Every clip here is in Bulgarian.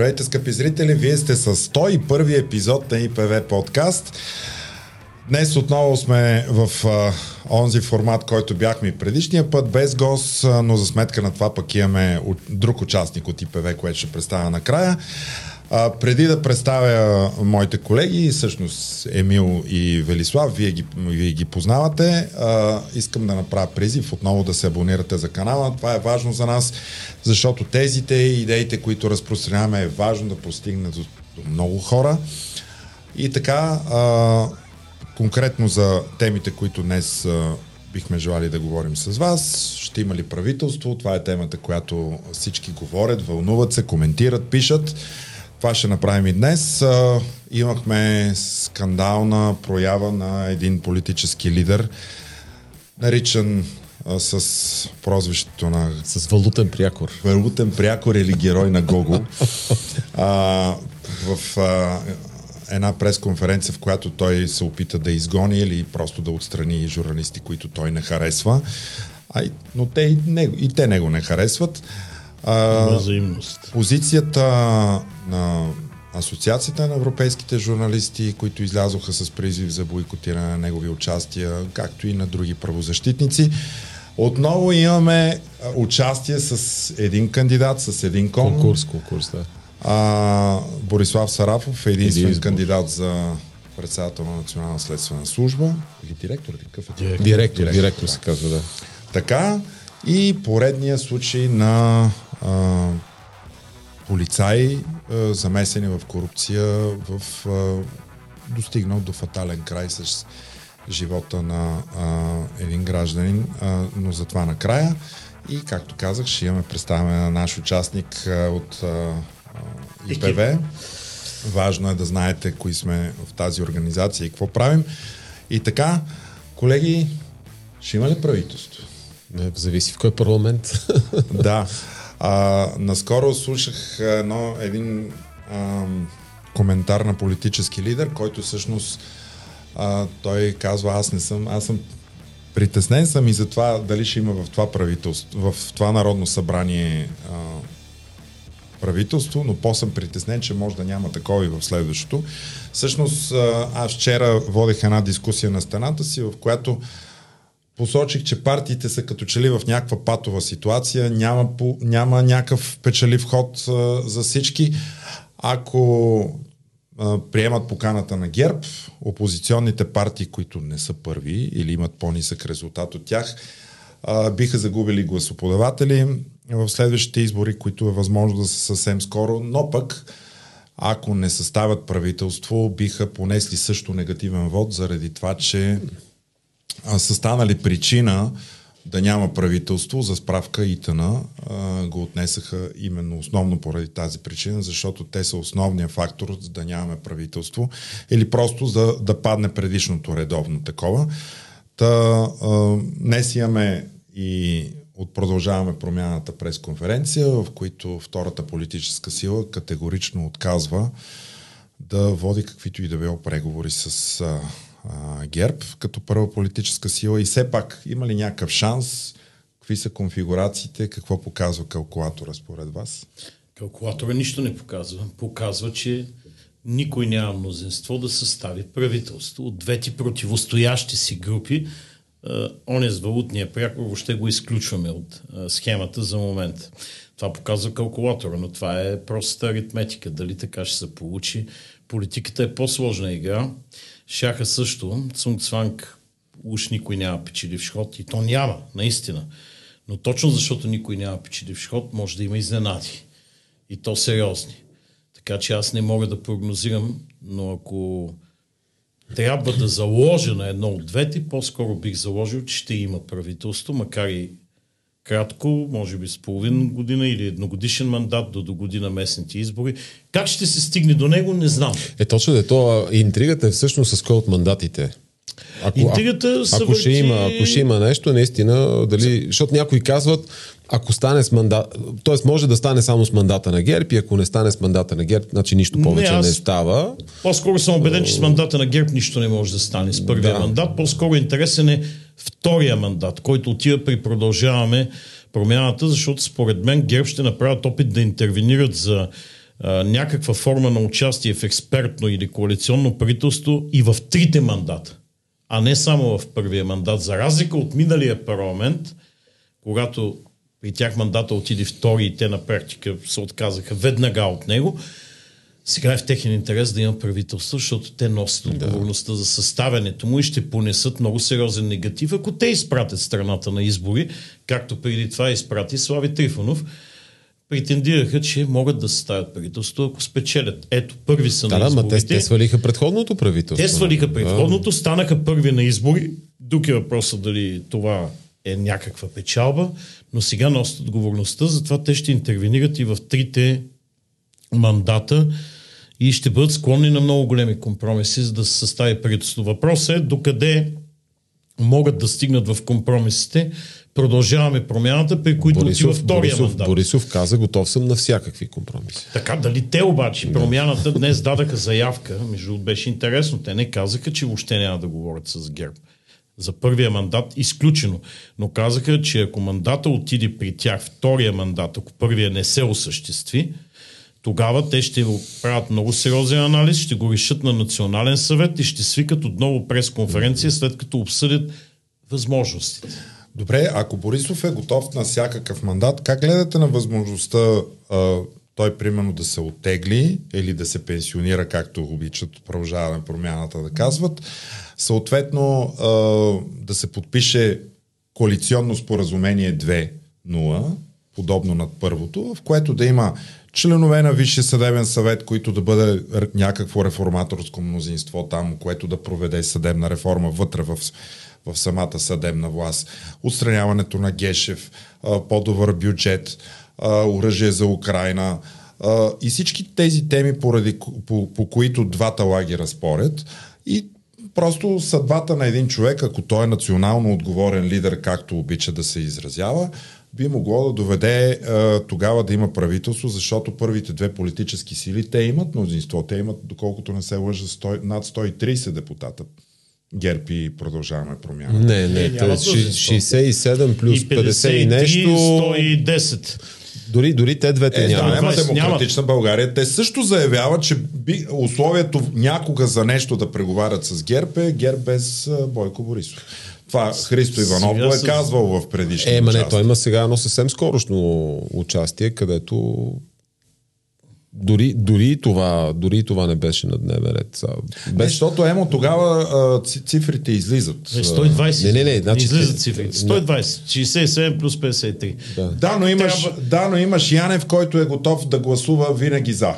Здравейте, скъпи зрители! Вие сте с 101 епизод на ИПВ подкаст. Днес отново сме в а, онзи формат, който бяхме и предишния път, без гост, но за сметка на това пък имаме друг участник от ИПВ, което ще представя накрая. А, преди да представя моите колеги, всъщност Емил и Велислав, вие ги, вие ги познавате, а, искам да направя призив отново да се абонирате за канала. Това е важно за нас, защото тезите и идеите, които разпространяваме, е важно да постигнат до, много хора. И така, а, конкретно за темите, които днес а, бихме желали да говорим с вас. Ще има ли правителство? Това е темата, която всички говорят, вълнуват се, коментират, пишат. Това ще направим и днес. Имахме скандална проява на един политически лидер, наричан с прозвището на... С валутен прякор. Валутен прякор или герой на Гого. а, в а, една пресконференция, в която той се опита да изгони или просто да отстрани журналисти, които той не харесва. А, но те и, него, и те него не харесват. А, взаимност. Позицията на Асоциацията на европейските журналисти, които излязоха с призив за бойкотиране на негови участия, както и на други правозащитници. Отново имаме участие с един кандидат, с един кон. Конкурс, конкурс, да. А, Борислав Сарафов е единствен един кандидат за председател на Национална следствена служба. Или директор, какъв е? Директор, директор, директор се казва, да. Така, и поредния случай на а, полицаи, а, замесени в корупция, в, а, достигнал до фатален край с живота на а, един гражданин, а, но за това накрая. И, както казах, ще имаме представяне на наш участник а, от а, ИПВ. Важно е да знаете кои сме в тази организация и какво правим. И така, колеги, ще има ли правителство? Не, зависи в кой парламент. да. А, наскоро слушах едно, един а, коментар на политически лидер, който всъщност а, той казва, аз не съм, аз съм притеснен съм и за това дали ще има в това правителство, в това народно събрание а, правителство, но по-съм притеснен, че може да няма такова и в следващото. Всъщност, аз вчера водех една дискусия на стената си, в която посочих, че партиите са като че ли в някаква патова ситуация, няма, няма някакъв печелив ход а, за всички. Ако а, приемат поканата на ГЕРБ, опозиционните партии, които не са първи или имат по-нисък резултат от тях, а, биха загубили гласоподаватели в следващите избори, които е възможно да са съвсем скоро, но пък ако не съставят правителство, биха понесли също негативен вод заради това, че са станали причина да няма правителство. За справка ИТАНА го отнесаха именно основно поради тази причина, защото те са основният фактор за да нямаме правителство или просто за да падне предишното редовно такова. Та, а, днес имаме и от продължаваме промяната през конференция, в които втората политическа сила категорично отказва да води каквито и да било преговори с а, ГЕРБ като първа политическа сила и все пак има ли някакъв шанс, какви са конфигурациите, какво показва калкулатора според вас? Калкулатора нищо не показва. Показва, че никой няма мнозинство да състави правителство. От двете противостоящи си групи оня с валутния прякор въобще го изключваме от схемата за момент. Това показва калкулатора, но това е проста аритметика. Дали така ще се получи? Политиката е по-сложна игра. Шаха също. Цунг уж никой няма печеливш ход и то няма, наистина. Но точно защото никой няма печеливш ход, може да има изненади. И то сериозни. Така че аз не мога да прогнозирам, но ако трябва да заложа на едно от двете, по-скоро бих заложил, че ще има правителство, макар и кратко, може би с половин година или едногодишен мандат до до година местните избори. Как ще се стигне до него, не знам. Е, точно да, то интригата е всъщност с кой от мандатите. Ако, Интригата ако, ако, ще има, ако ще има нещо, наистина, дали, защото някои казват, ако стане с мандат, т.е. може да стане само с мандата на ГЕРБ и ако не стане с мандата на ГЕРБ, значи нищо повече не, аз... не става. По-скоро съм убеден, че с мандата на ГЕРБ нищо не може да стане с първия да. мандат. По-скоро интересен е втория мандат, който отива при продължаваме промяната, защото според мен ГЕРБ ще направят опит да интервенират за а, някаква форма на участие в експертно или коалиционно правителство и в трите мандата, а не само в първия мандат. За разлика от миналия парламент, когато при тях мандата отиде втори и те на практика се отказаха веднага от него, сега е в техен интерес да има правителство, защото те носят отговорността за съставянето му и ще понесат много сериозен негатив, ако те изпратят страната на избори, както преди това изпрати Слави Трифонов, претендираха, че могат да съставят правителство, ако спечелят. Ето, първи са да, на изборите. Да, те, те свалиха предходното правителство. Те свалиха предходното, станаха първи на избори. Друг е въпросът дали това е някаква печалба, но сега носят отговорността, затова те ще интервенират и в трите мандата и ще бъдат склонни на много големи компромиси, за да се състави правителство. Въпросът е докъде могат да стигнат в компромисите. Продължаваме промяната, при които Борисов, отива втория Борисов, мандат. Борисов каза, готов съм на всякакви компромиси. Така, дали те обаче, промяната днес дадаха заявка, между беше интересно, те не казаха, че въобще няма да говорят с ГЕРБ. За първия мандат изключено. Но казаха, че ако мандата отиде при тях, втория мандат, ако първия не се осъществи, тогава те ще правят много сериозен анализ, ще го решат на национален съвет и ще свикат отново пресконференция, след като обсъдят възможностите. Добре, ако Борисов е готов на всякакъв мандат, как гледате на възможността а, той примерно да се отегли или да се пенсионира, както обичат продължаваме промяната да казват, съответно а, да се подпише коалиционно споразумение 2.0, подобно над първото, в което да има членове на Висшия съдебен съвет, които да бъде някакво реформаторско мнозинство там, което да проведе съдебна реформа вътре в, в самата съдебна власт, отстраняването на Гешев, по-добър бюджет, оръжие за Украина и всички тези теми, поради, по, по които двата лагера спорят. И просто съдбата на един човек, ако той е национално отговорен лидер, както обича да се изразява, би могло да доведе а, тогава да има правителство, защото първите две политически сили, те имат мнозинство, те имат, доколкото не се лъжа, 100, над 130 депутата. ГЕРБ и продължаваме промяна. Не, не, не 67 плюс и 50 и нещо. 110. Дори, дори те двете е, няма. Да, няма демократична България. Те също заявяват, че би, условието някога за нещо да преговарят с ГЕРБ е ГЕРБ без Бойко Борисов. Това Христо Иванов го е с... казвал в предишния Е, ма не, той има сега едно съвсем скорошно участие, където дори, дори, това, дори това не беше на дневен ред. Без... Не, защото емо тогава а, цифрите излизат. 120. Не, не, не. Значи, излизат цифрите. 120. 67 плюс 53. Да, да, но имаш, Трябва... да, но имаш Янев, който е готов да гласува винаги за.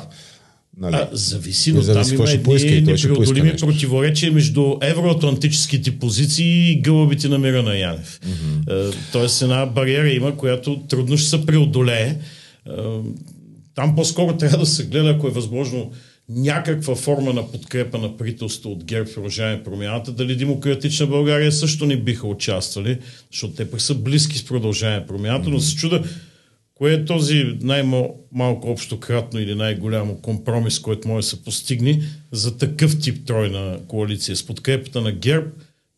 Нали? А, зависи, но там има едни непреодолими противоречия между евроатлантическите позиции и гълъбите на мира на Янев. Mm-hmm. Тоест една бариера има, която трудно ще се преодолее. Там по-скоро трябва да се гледа, ако е възможно, някаква форма на подкрепа на правителство от ГЕРБ в продължаване промяната, дали Демократична България също не биха участвали, защото те пък са близки с продължаване промяната, mm-hmm. но се чуда Кое е този най-малко общо кратно или най-голямо компромис, който може да се постигне за такъв тип тройна коалиция с подкрепата на ГЕРБ,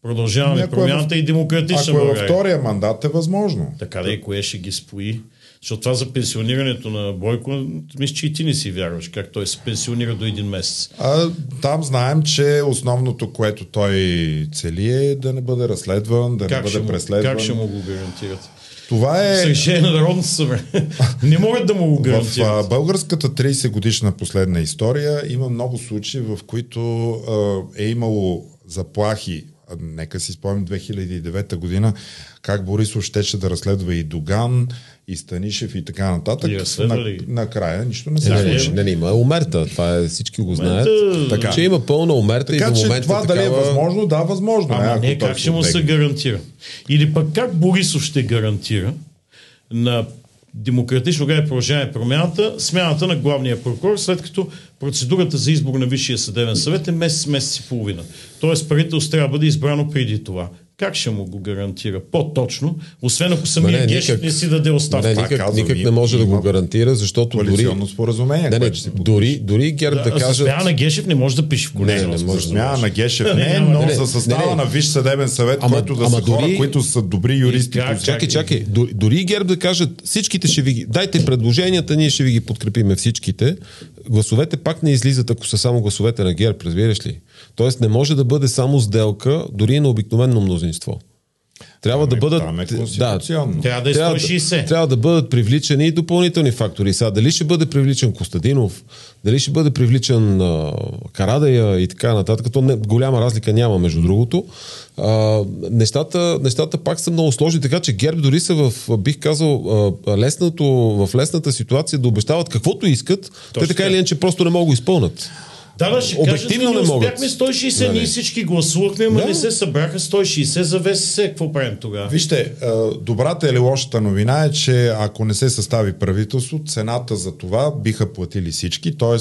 продължаваме Някой промяната е в... и демократична Ако е във втория мандат е възможно. Така да и кое ще ги спои? Защото това за пенсионирането на Бойко, мисля, че и ти не си вярваш, как той се пенсионира до един месец. А, там знаем, че основното, което той цели е да не бъде разследван, да как не бъде преследван. Как ще му го гарантират? Това е... Решение на Народното събрание. не могат да му го гарантират. В българската 30 годишна последна история има много случаи, в които а, е имало заплахи. Нека си спомним 2009 година, как Борисов щеше да разследва и Доган, и Станишев и така нататък. И на, накрая нищо не се случи. Не, не, не, има умерта. Това е, всички го знаят. Така. Че има пълна умерта така, и до момента това такава... дали е възможно, да, възможно. Ама е, не, как ще му се гарантира? Или пък как Борисов ще гарантира на демократично град продължаване промяната, смяната на главния прокурор, след като процедурата за избор на Висшия съдебен съвет е месец, месец и половина. Тоест правителство трябва да бъде избрано преди това. Как ще му го гарантира по-точно, освен ако самия не, Гешев не си даде оставка? Не, никак, казвам, никак не може да го гарантира, защото дори... споразумение, не, не, дори, дори ГЕРБ да, да каже... За на Гешев не може да пише в коалиционно не, не може смяна на Гешев не, но не, за състава не, не. на Висш съдебен съвет, ама, който да ама са дори... хора, които са добри юристи. Как, чакай, чакай. Дори ГЕРБ да кажат всичките ще ви ги... Дайте предложенията, ние ще ви ги подкрепиме всичките. Гласовете пак не излизат, ако са само гласовете на ГЕРБ, разбираш ли? Тоест не може да бъде само сделка, дори и на обикновено мнозинство. Трябва да бъдат. Е да. Трябва да е трябва, 160. трябва да бъдат привличани и допълнителни фактори. Сега, дали ще бъде привличан Костадинов, дали ще бъде привличан а, Карадая и така нататък, то не, голяма разлика няма, между другото. А, нещата, нещата пак са много сложни, така че ГЕРБ дори са в, бих казал, а, лесното, в лесната ситуация да обещават каквото искат, те така така. или иначе просто не могат да го изпълнят. Да, да, ще Обективно кажат, ние не могат. успяхме 160, Нали? ние всички гласувахме, ама Да. не се събраха 160 за ВСС. Какво правим тогава? Вижте, добрата или лошата новина е, че ако не се състави правителство, цената за това биха платили всички, т.е.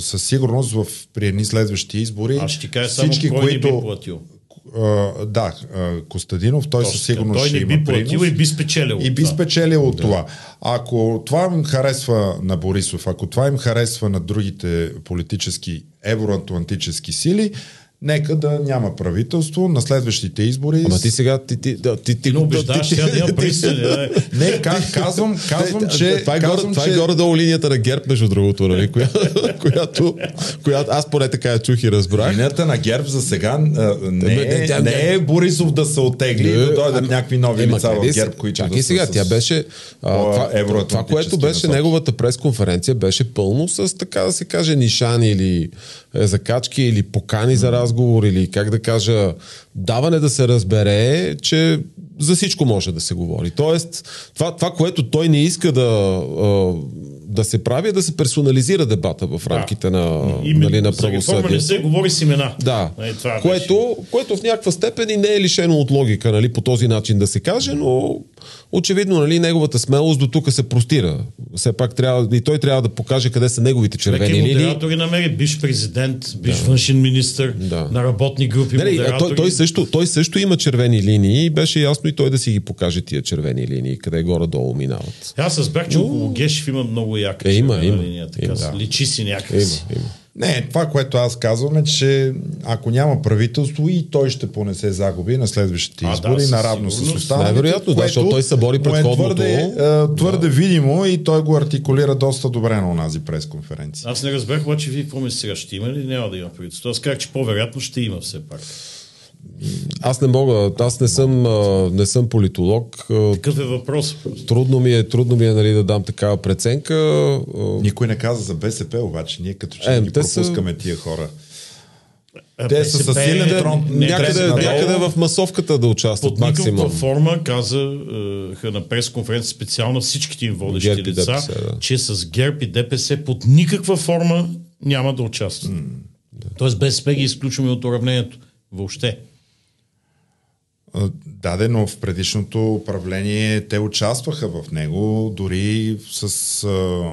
със сигурност в, при едни следващи избори Аз ще кажа само всички, кой които... не би платил. А, да, Костадинов, той Точно със сигурност Той ще има би принос. и би спечелил. И би спечелил от това. Ако това им харесва на Борисов, ако това им харесва на другите политически евроатлантически сили, нека да няма правителство на следващите избори. Ама ти сега, ти, ти, да, ти, ти, не убеждаваш ти- сега да присъди. да. Не, как, казвам, казвам, че... това е, горе, това че... е горе-долу линията на ГЕРБ, между другото, нали, коя, която, която аз поне така я чух и разбрах. Линията на ГЕРБ за сега не, Не, е, тя- не е Борисов да се отегли и да дойдат някакви нови лица в ГЕРБ, които Чакай да сега, тя беше... Това, това, което беше неговата пресконференция, беше пълно с, така да се каже, нишани или е, закачки, или покани за разговор, или как да кажа, даване да се разбере, че за всичко може да се говори. Тоест, това, това което той не иска да, да се прави, е да се персонализира дебата в рамките на, Именно, нали, на реформа не правосъдието. се говори с имена. Да, Е, това беше. което, което в някаква степен и не е лишено от логика, нали, по този начин да се каже, но очевидно нали, неговата смелост до тук се простира. Все пак трябва, и той трябва да покаже къде са неговите Човек червени е линии. модератор и намери бивш президент, бивш външен министр Да. на работни групи. Не, а модератори. той, той, също, той също има червени линии и беше ясно и той да си ги покаже тия червени линии, къде горе-долу минават. Аз разбрах, че около Гешев има много яка Е, има, има, линия. Така, има, да. Личи си Има, някакси. има. Не, това, което аз казвам е, че ако няма правителство и той ще понесе загуби на следващите А, да, избори, със наравно с останалите. Най-вероятно, да, защото той събори му предходното. Е твърде, твърде видимо и той го артикулира доста добре на онази пресконференция. Аз не разбрах, обаче вие какво сега? Ще има ли няма да има правителство? Аз казах, че по-вероятно ще има все пак. Аз не мога, аз не съм, не съм политолог. Какъв е въпрос? Трудно ми е, трудно ми е нали, да дам такава преценка. Никой не каза за БСП, обаче ние като че Е, е, ги те са- пропускаме тия хора. Те са БСП със силен е- трон. някъде, надолу. някъде в масовката да участват под никаква максимум. форма казаха на пресконференция специално всичките им водещи ГЕРБ лица, ДПС, да. че с ГЕРБ и ДПС под никаква форма няма да участват. Тоест БСП ги изключваме от уравнението. Въобще. А, Да, де, но в предишното управление те участваха в него, дори с, а,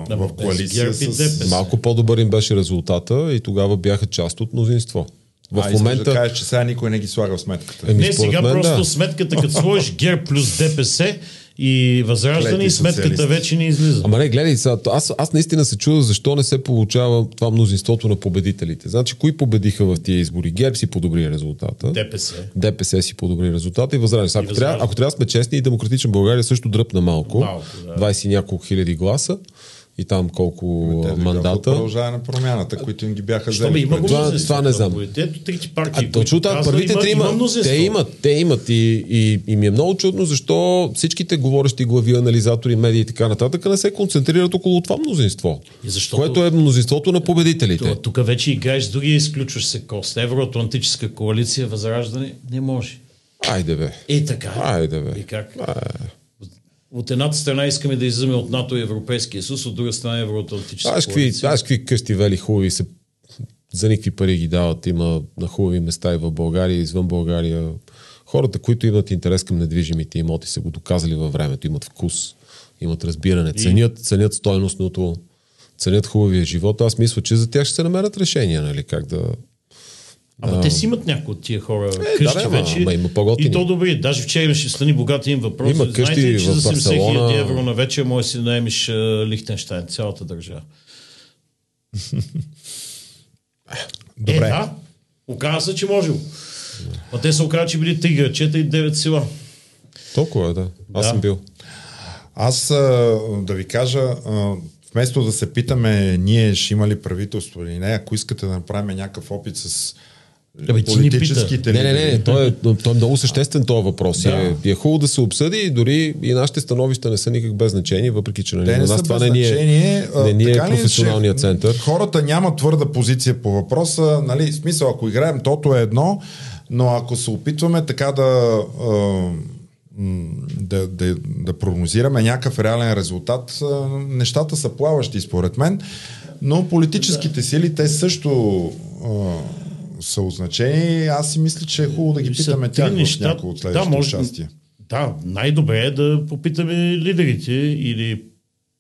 Да, в коалиция с... ДПС. Малко по-добър им беше резултата и тогава бяха част от мнозинство. В а, момента... да кажеш, че сега никой не ги слага в сметката. Еми, Не, сега мен, просто да. сметката, като сложиш ГЕРБ плюс ДПС и Възраждане, и сметката вече не излиза. Ама не, гледай, сега, аз, аз наистина се чуда защо не се получава това мнозинството на победителите. Значи, кои победиха в тия избори? ГЕРБ си подобри резултата. ДПС. ДПС си подобри резултата и възраждане. Ако, трябва, ако трябва да сме честни, и Демократична България също дръпна малко. Малко, да. 20 и няколко хиляди гласа и там колко Те а, дойдоха от мандата. Продължаване на промяната, които им ги бяха взели. има. Това- това не знам. трите партии, А точно така, първите има- трима, има те имат, те имат и, и, и ми е много чудно защо всичките говорещи глави, анализатори, медии и така нататък не се концентрират около това мнозинство. И защото- Което е мнозинството на победителите. Тук вече играеш с другия, изключваш се кост. Евроатлантическа коалиция, възраждане, не може. Айде бе. Е така. Айде бе. И как? От едната страна искаме да излизаме от НАТО и Европейския съюз, от друга страна Евроатлантическа Знаеш какви, знаеш какви къщи вели хубави се за никакви пари ги дават. Има на хубави места и в България, извън България. Хората, които имат интерес към недвижимите имоти, са го доказали във времето. Имат вкус, имат разбиране, ценят, ценят стойностното, ценят хубавия живот. Аз мисля, че за тях ще се намерят решения, нали, как да... Ама те си имат някои от тия хора Е, къщи да, бе, вече. ама има по-готини. и то добри. Даже вчера имаше стани богати им въпрос. Има къщи Знаете ли, че за 70 хиляди Барселона. евро на вечер може да си наемиш а, Лихтенштайн, цялата държава. Добре. Е, да. Оказва се, че можело. А те се оказа, че били 3 грачета и 9 села. Толкова е, да. Аз Да. съм бил. Аз а, да ви кажа, а, вместо да се питаме ние ще има ли правителство или не, ако искате да направим някакъв опит с Абе, политическите Не, не, не, той е, той е много съществен този въпрос. Да. Е, е хубаво да се обсъди и дори и нашите становища не са никак без значение, въпреки че нали, на нас това не ни е, не ни е така ли че център. Хората нямат твърда позиция по въпроса. Нали, смисъл, ако играем тото е едно, но ако се опитваме така да, да, да, да прогнозираме някакъв реален резултат, нещата са плаващи според мен, но политическите сили, те също са означени. Аз си мисля, че е хубаво да ги Са питаме тях в неща. някои от следващите да, може, участия. Да, най-добре е да попитаме лидерите или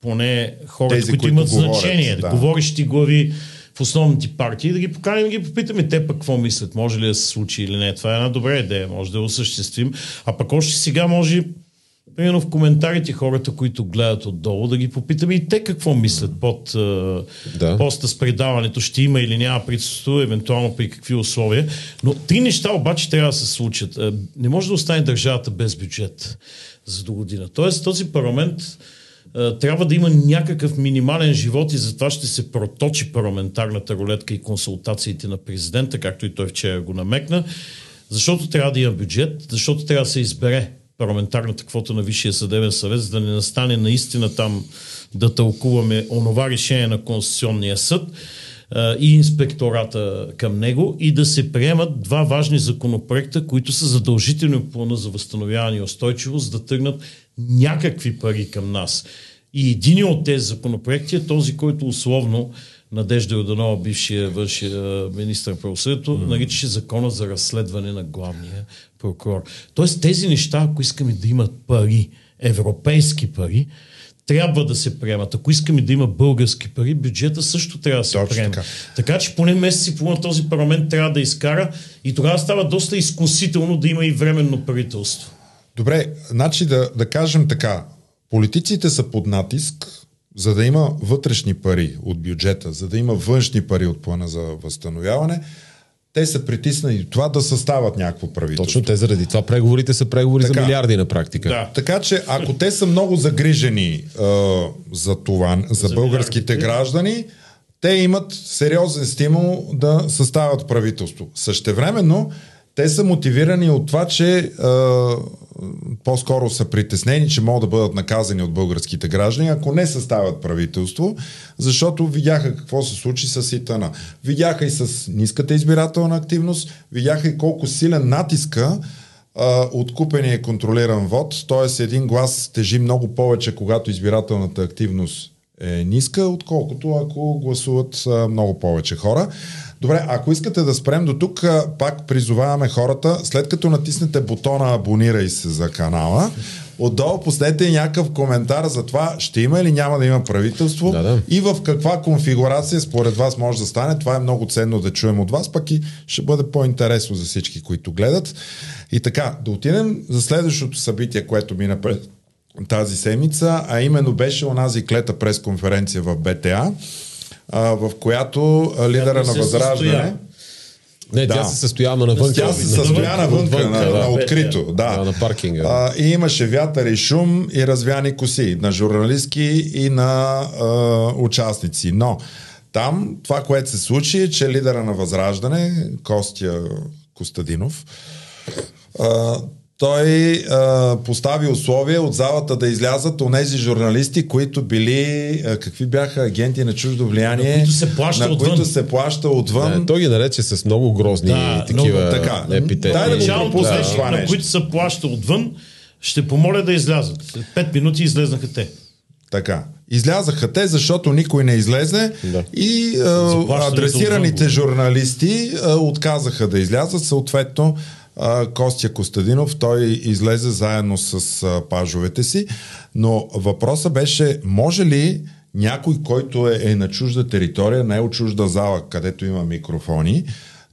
поне хората, Тези, които, които имат говорят, значение, да. говорещи глави в основните партии, да ги поканим и ги попитаме те пък какво мислят, може ли да се случи или не. Това е една добра идея, може да я осъществим. А пък още сега може Примерно в коментарите хората, които гледат отдолу, да ги попитаме и те какво мислят под да. Поста с предаването, ще има или няма присъство, евентуално при какви условия. Но три неща обаче трябва да се случат. Е, Не може да остане държавата без бюджет за до година. Тоест този парламент е, трябва да има някакъв минимален живот и затова ще се проточи парламентарната рулетка и консултациите на президента, както и той вчера го намекна, защото трябва да има бюджет, защото трябва да се избере парламентарната квота на Висшия съдебен съвет, за да не настане наистина там да тълкуваме онова решение на Конституционния съд и инспектората към него и да се приемат два важни законопроекта, които са задължителни в плана за възстановяване и устойчивост, да тръгнат някакви пари към нас. И един от тези законопроекти е този, който условно Надежда Йорданова, бившия външия министър на правосъдието, mm. наричаше закона за разследване на главния прокурор. Тоест тези неща, ако искаме да имат пари, европейски пари, трябва да се приемат. Ако искаме да има български пари, бюджета също трябва да се Точно приеме. така. Така че поне месец и половина този парламент трябва да изкара и тогава става доста изкусително да има и временно правителство. Добре, значи да, да кажем така. Политиците са под натиск, за да има вътрешни пари от бюджета, за да има външни пари от плана за възстановяване. Те са притиснали до това да съставят някакво правителство. Точно те заради това преговорите са преговори Така. за милиарди на практика. Да. Така че, ако те са много загрижени а, за това, за, За българските милиардите. граждани, те имат сериозен стимул да съставят правителство. Същевременно, те са мотивирани от това, че а, по-скоро са притеснени, че могат да бъдат наказани от българските граждани, ако не съставят правителство, защото видяха какво се случи с ИТАНА. Видяха и с ниската избирателна активност, видяха и колко силен натиска откупен и контролиран вод, т.е. един глас тежи много повече, когато избирателната активност е ниска, отколкото ако гласуват много повече хора. Добре, ако искате да спрем до тук, пак призоваваме хората, след като натиснете бутона абонирай се за канала, отдолу последете някакъв коментар за това ще има или няма да има правителство Да, да. и в каква конфигурация според вас може да стане. Това е много ценно да чуем от вас, пък и ще бъде по-интересно за всички, които гледат. И така, да отидем за следващото събитие, което мина през тази седмица, а именно беше онази клета пресконференция в БТА, а, в която а, лидера на Възраждане... Не, тя Да. се състоя навън. Тя се състоя навънка, на, на открито. Да. Да, на паркинга. А, и имаше вятър и шум и развяни коси на журналистки и на а, участници. Но там това, което се случи е, че лидера на Възраждане, Костя Костадинов, а, той а, постави условия от залата да излязат онези журналисти, които били, а, какви бяха агенти на чуждо влияние, На които се плаща на отвън. които се плаща отвън. Не, той ги нарече с много грозни Да, такива много така. епитети. Дай да го пропуснеш беше, това на нещо. които се плаща отвън, ще помоля да излязат. След 5 минути излезнаха те. Така. Излязаха те, защото никой не излезе Да. и а, адресираните журналисти а, отказаха да излязат. Съответно, Костя Костадинов, той излезе заедно с пажовете си. Но въпросът беше, може ли някой, който е, е на чужда територия, не е от чужда зала, където има микрофони,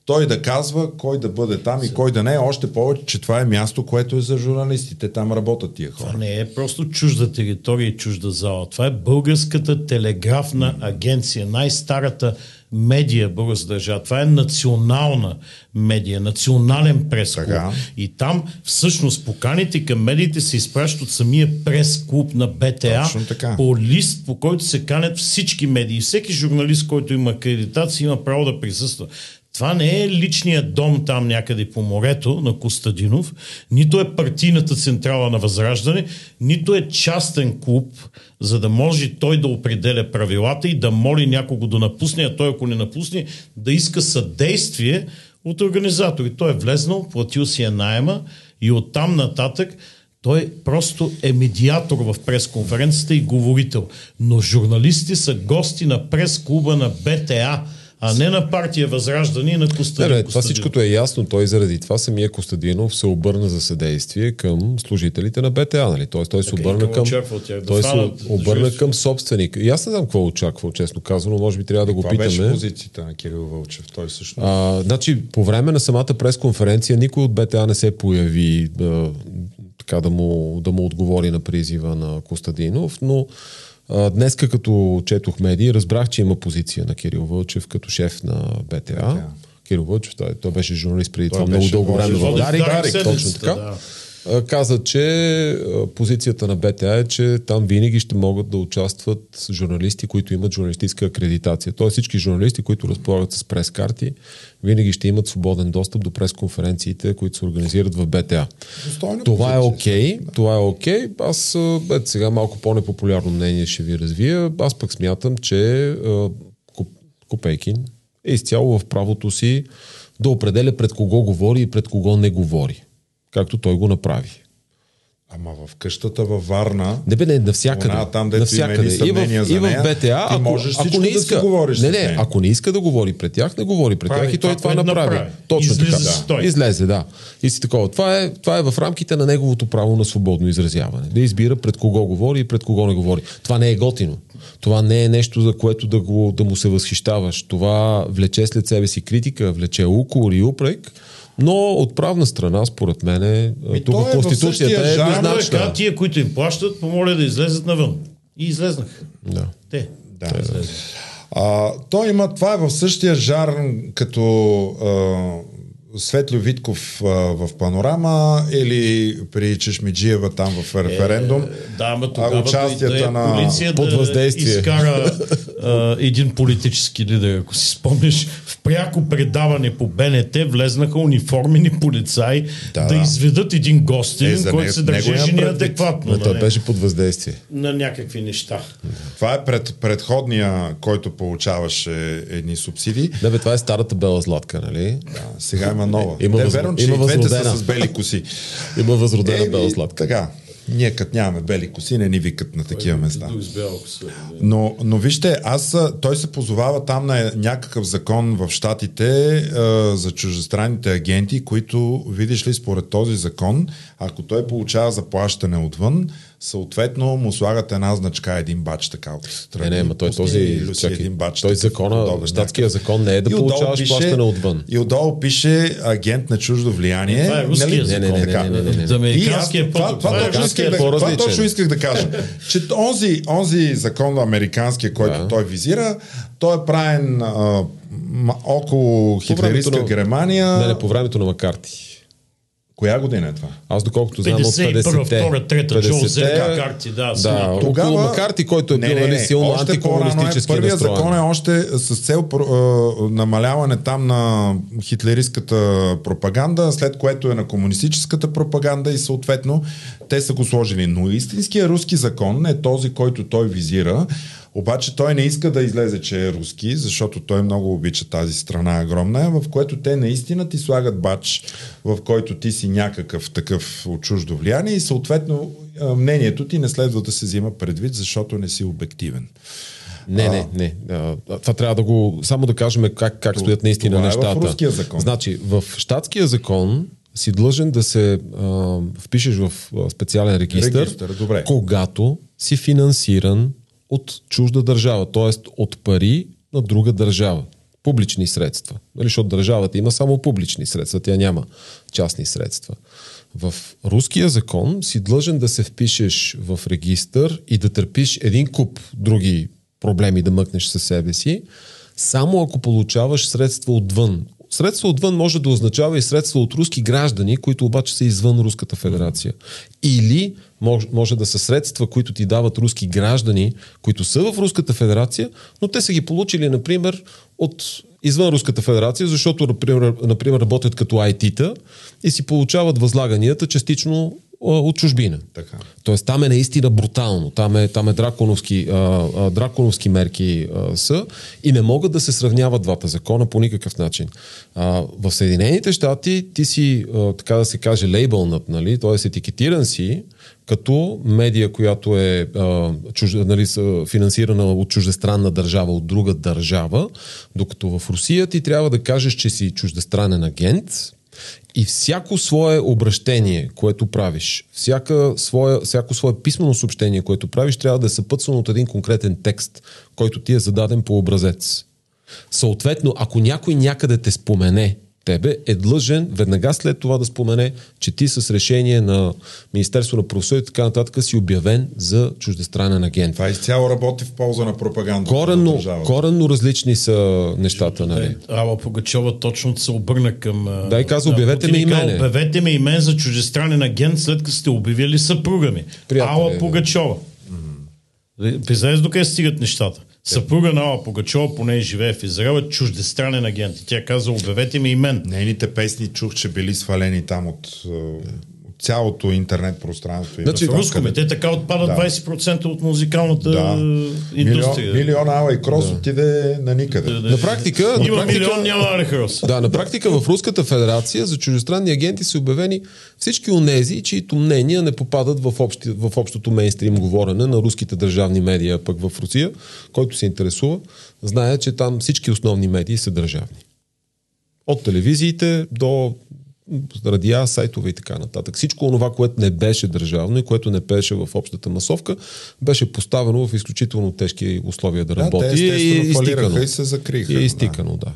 той да казва кой да бъде там и кой да не е, още повече, че това е място, което е за журналистите. Там работят тия хора. Това не е просто чужда територия и чужда зала. Това е Българската телеграфна агенция, най-старата медия в българска държава. Това е национална медия, национален прес-клуб. Така. И там всъщност поканите към медиите се изпращат от самия прес-клуб на БТА по лист, по който се канят всички медии. Всеки журналист, който има акредитация, има право да присъства. Това не е личният дом там някъде по морето на Костадинов, нито е партийната централа на Възраждане, нито е частен клуб, за да може той да определя правилата и да моли някого да напусне, а той ако не напусне, да иска съдействие от организатори. Той е влезнал, платил си е найема и оттам нататък той просто е медиатор в пресконференцията и говорител. Но журналисти са гости на прес-клуба на БТА, а не на партия Възраждане и на Не, Костадин. не, това Костадинов. всичкото е ясно. Той заради това самия Костадинов се обърна за съдействие към служителите на БТА. Нали? Тоест, той се обърна какво към, очаква тях? Да той се обърна към собственик. И аз не знам какво очаквал, честно казано. Може би трябва да го Това беше питаме. позицията на Кирил Вълчев. Той също. А, значи, по време на самата пресконференция никой от БТА не се появи а, така да му, да му отговори на призива на Костадинов, но днеска като четох медии, разбрах, че има позиция на Кирил Вълчев като шеф на БТА. Кирил Вълчев, той, той беше журналист преди Той това много дълго време в Дарик, точно така. да. Каза, че позицията на БТА е, че там винаги ще могат да участват журналисти, които имат журналистическа акредитация. Тоест всички журналисти, които разполагат с прес-карти, винаги ще имат свободен достъп до пресконференциите, които се организират в БТА. Достойна Това е окей, това е окей. Аз а, ето сега малко по-непопулярно мнение ще ви развия. Аз пък смятам, че Копейкин е изцяло в правото си да определя пред кого говори и пред кого не говори. Както той го направи. Ама в къщата във Варна, Не бе, не, навсякъде. Она, там, навсякъде. съмнения и в, и в БТА, ти ако, можеш ако не да си иска, говориш не, не, ако не иска да говори пред тях, не говори пред Прави тях и той това, това направи. направи. Точно Излиза така. той. Излезе, да. И си такова. Това е, това е в рамките на неговото право на свободно изразяване. Да избира пред кого говори и пред кого не говори. Това не е готино. Това не е нещо, за което да, го, да му се възхищаваш. Това влече след себе си критика, влече укор и упрек. Но от правна страна, според мен, е, тук е Конституцията е да еднозначна. тия, които им плащат, помоля да излезат навън. И излезнаха. Да. Те. Да. А, той има, това е в същия жар като а, Светло Витков а, в Панорама или при Чешмиджиева там в референдум. Е, Да, ама а, тогава участията да е на... полиция под да въздействие. изкара а, един политически лидер. Ако си спомниш, в пряко предаване по БНТ влезнаха униформени полицаи да, Да, да да. изведат един гостин, Е, за който се държеше неадекватно Но той на, беше под въздействие. на някакви неща. Това е пред, предходния, който получаваше едни субсидии. Да, бе, това е старата бела златка, нали? Да, сега има нова. Има Те, възро- верно, че има и двете са с бели коси. Има възродена бела златка. Така, ние като нямаме бели коси, не ни викат на такива места. Бялко се. Но, но вижте, аз, той се позовава там на някакъв закон в Штатите а, за чуждестранните агенти, които, видиш ли, според този закон, ако той получава заплащане отвън, съответно му слагат една значка, един бач така отстрани. Не, не, ма той този, чакай, един бач, той закона, щатския закон не е да получаваш пише- плащане отвън. И отдолу пише агент на чуждо влияние. Това е руския нали? закон. Не, не, не, не, не, не, аз, американския това, път. това, Това е точно исках да, е това по-различен. точно исках да кажа, че онзи, онзи закон американския, който Да. той визира, той е правен около хитлеристка Германия. Не, не, по времето на Макарти. Коя година е това? Аз доколкото знам от 51, 50-те. втора, трета, Джо 50-те, Зерка карти, да, Да, смятам. около Тогава- Макарти, който е Не, бил не, нали, не, силно е. антикомунистически Първият настроен. закон е още с цел а, намаляване там на хитлеристската пропаганда, след което е на комунистическата пропаганда и съответно те са го сложили. Но истинския руски закон е този, който той визира, обаче той не иска да излезе, че е руски, защото той много обича тази страна огромна, в което те наистина ти слагат бач, в който ти си някакъв такъв от чуждо влияние и съответно мнението ти не следва да се взима предвид, защото не си обективен. Не, не, не. Това трябва да го... Само да кажем как, как стоят наистина това е в нещата. руския закон. Значи, в щатския закон си длъжен да се а, впишеш в специален регистр, Регистър, добре. когато си финансиран от чужда държава, т.е. от пари на друга държава. публични средства. Нали, защото държавата има само публични средства, тя няма частни средства. В руския закон си длъжен да се впишеш в регистър и да търпиш един куп други проблеми да мъкнеш със себе си, само ако получаваш средства отвън. Средства отвън може да означава и средства от руски граждани, които обаче са извън Руската федерация. Или може, да са средства, които ти дават руски граждани, които са в Руската федерация, но те са ги получили, например, от извън Руската федерация, защото, например работят като IT-та и си получават възлаганията частично от чужбина. Така. Тоест там е наистина брутално, там е, там е драконовски, а, а, драконовски мерки а, са и не могат да се сравняват двата закона по никакъв начин. А, в Съединените щати ти си, а, така да се каже, лейбълнат, нали? т.е. етикетиран си като медия, която е а, чуж, нали, финансирана от чуждестранна държава, от друга държава, докато в Русия ти трябва да кажеш, че си чуждестранен агент, и всяко свое обращение, което правиш, всяка своя, всяко свое писмено съобщение, което правиш, трябва да е съпътствано от един конкретен текст, който ти е зададен по образец. Съответно, ако някой някъде те спомене тебе, е длъжен веднага след това да спомене, че ти с решение на Министерство на правосъдие и така нататък си обявен за чуждестранен агент. Това изцяло работи в полза на пропаганда. Коренно, коренно различни са нещата. Нали? Ала Пугачова точно се обърна към... Да, и каза, обявете ми имене. Обявете ми имен за чуждестранен агент, след като сте обявили съпруга ми. Приятели, Ала Пугачова. Mm-hmm. Знаеш докъде стигат нещата? Съпруга на Ала Пугачова, поне живее в Израел, е чуждестранен агент. И тя каза, обявете ми и мен. Нейните песни чух, че били свалени там от цялото интернет пространство. Значи, руско, къде... те така отпадат да. 20% от музикалната да. индустрия. Милион, милион Ала и Крос да. отиде на никъде. Да, да. На практика... Има на практика, милион, няма Ала Крос. Да, на практика в Руската федерация за чуждестранни агенти са обявени всички онези, чието мнения не попадат в, общи, в общото мейнстрим говорене на руските държавни медии, пък в Русия, който се интересува, знае, че там всички основни медии са държавни. От телевизиите до радиа, сайтове и така нататък. Всичко това, което не беше държавно и което не пеше в общата масовка, беше поставено в изключително тежки условия да, работи. Да, те и, и, и се закриха. И изтикано, да. да.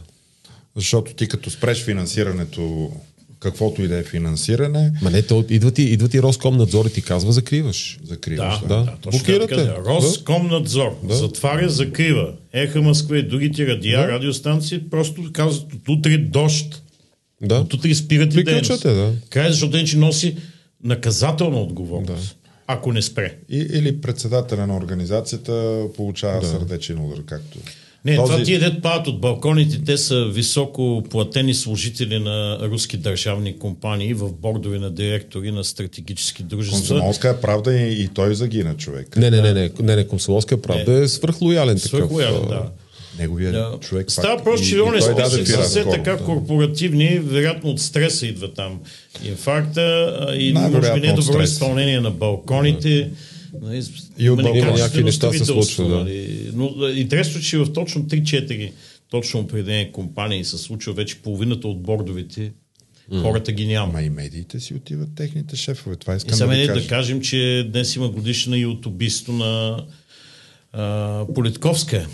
Защото ти като спреш финансирането каквото и да е финансиране. Ма не, то, идва, ти, идва ти Роскомнадзор и ти казва закриваш. Закриваш, да. да. да Блокирате. Роскомнадзор да. затваря, закрива. Еха Москва и другите радиа, да. радиостанции просто казват от утре дощ. Да. От утре спират и дейност. Да. Край, защото че носи наказателна отговорност. Да. Ако не спре. И, или председателя на организацията получава да. сърдечен удар, както. Не, Този... това тия дет падат от балконите, те са високо платени служители на руски държавни компании в бордове на директори на стратегически дружества. Комсомолска е правда и, и той загина човек. Не, не, не, не, не, не Комсомолска е правда е, е свръхлоялен такъв. Свръхлоялен, да. Неговия да. човек. Става просто, че он е списък са все така да. корпоративни, вероятно от стреса идва там инфаркта и може би недобро изпълнение на балконите. Да Нали, и от има някакви неща се случват. Да. Нали. Но интересно, че в точно 3-4 точно определени компании се случва вече половината от бордовете Mm. Хората ги няма. Ма и медиите си отиват техните шефове. Това искам и да, ви кажа. да кажем, че днес има годишна и от убийство на а, Политковска,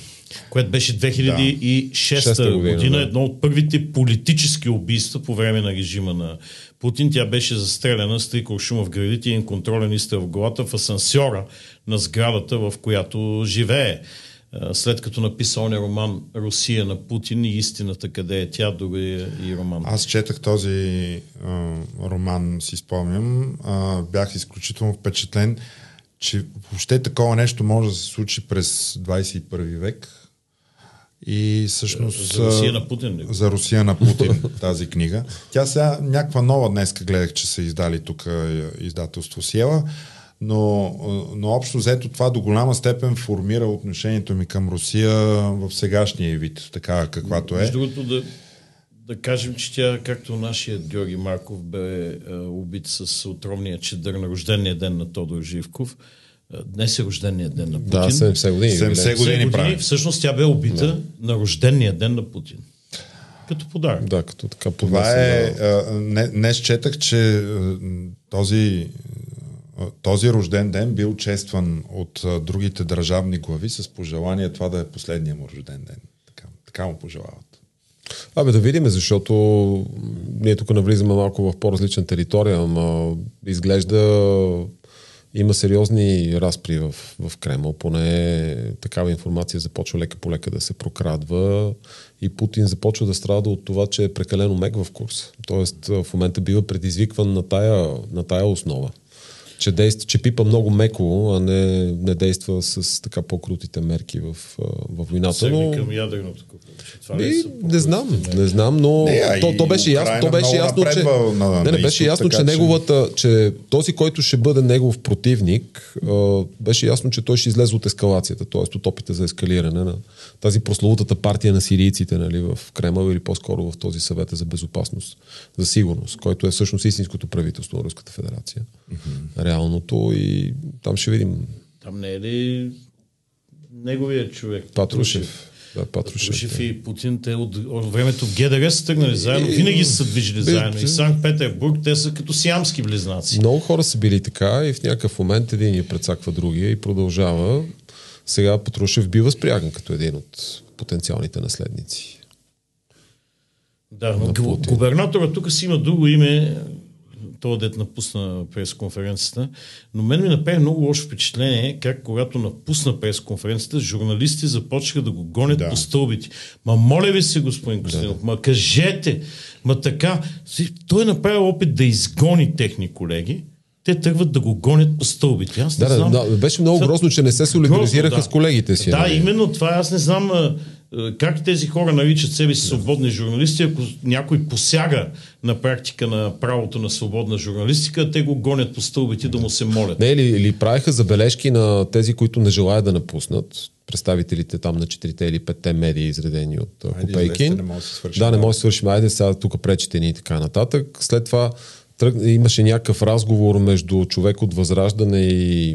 което беше 2006 да. година, година едно от първите политически убийства по време на режима на Путин. Тя беше застреляна с три куршума в градите и контролен изстрел в главата в асансьора на сградата, в която живее. След като написа оня роман Русия на Путин и истината къде е тя, дори и роман. Аз четах този а, роман, си спомням. А, бях изключително впечатлен, че въобще такова нещо може да се случи през 21 век и всъщност... За Русия на Путин. За Русия на Путин тази книга. Тя сега някаква нова днеска гледах, че са издали тук издателство Сиела, но, но общо взето това до голяма степен формира отношението ми към Русия в сегашния вид, така каквато е. Между другото да, да кажем, че тя, както нашия Георги Марков бе е, убит с отровния чедър на рождения ден на Тодор Живков, Днес е рождения ден на Путин. Да, 70 години. 70 години, години Всъщност тя бе убита да. на рождения ден на Путин. Като подарък. Да, като така Това е... Да. Не, днес четах, че този, този рожден ден бил честван от другите държавни глави с пожелание това да е последния му рожден ден. Така, така му пожелават. Абе да видим, защото ние тук навлизаме малко в по-различна територия, ама изглежда има сериозни разпри в, в Кремъл, поне такава информация започва лека по лека да се прокрадва и Путин започва да страда от това, че е прекалено мек в курс. Тоест в момента бива предизвикван на тая, на тая основа че, действа, че пипа много меко, а не, не действа с така по-крутите мерки в, в войната. Но... към ядреното това не знам, не знам, но не, то, то, беше ясно, то беше ясно, че, на, не, не, беше ясно, че, че неговата, че този, който ще бъде негов противник, беше ясно, че той ще излезе от ескалацията, т.е. от опита за ескалиране на тази прословутата партия на сирийците нали, в Кремъл или по-скоро в този съвет за безопасност, за сигурност, който е всъщност истинското правителство на Руската федерация. Mm-hmm реалното и там ще видим. Там не е ли неговият човек? Патрушев. Да, Патрушев, и Путин, те от, от времето в ГДР са тръгнали заедно, винаги са движили заедно. И Санкт Петербург, те са като сиамски близнаци. Много хора са били така и в някакъв момент един я предсаква другия и продължава. Сега Патрушев бива спряган като един от потенциалните наследници. Да, но губернатора тук си има друго име, този дет напусна пресконференцията, но мен ми направи много лошо впечатление как когато напусна пресконференцията, журналисти започнаха да го гонят да. по стълбите. Ма моля ви се, господин Костинов, да. ма кажете, ма така, той е направил опит да изгони техни колеги, те тръгват да го гонят по стълбите. Аз не да, знам. Да, беше много грозно, че не се солидаризираха да. с колегите си. Да, нали? именно това. Аз не знам как тези хора наричат себе си свободни журналисти, ако някой посяга на практика на правото на свободна журналистика, те го гонят по стълбите да му се молят. Не, или, или правиха забележки на тези, които не желаят да напуснат, представителите там на четирите или петте медии, изредени от Копейкин. Да, не може да свършим. Айде сега тук пречите ни и така нататък. След това тръг, имаше някакъв разговор между човек от Възраждане и,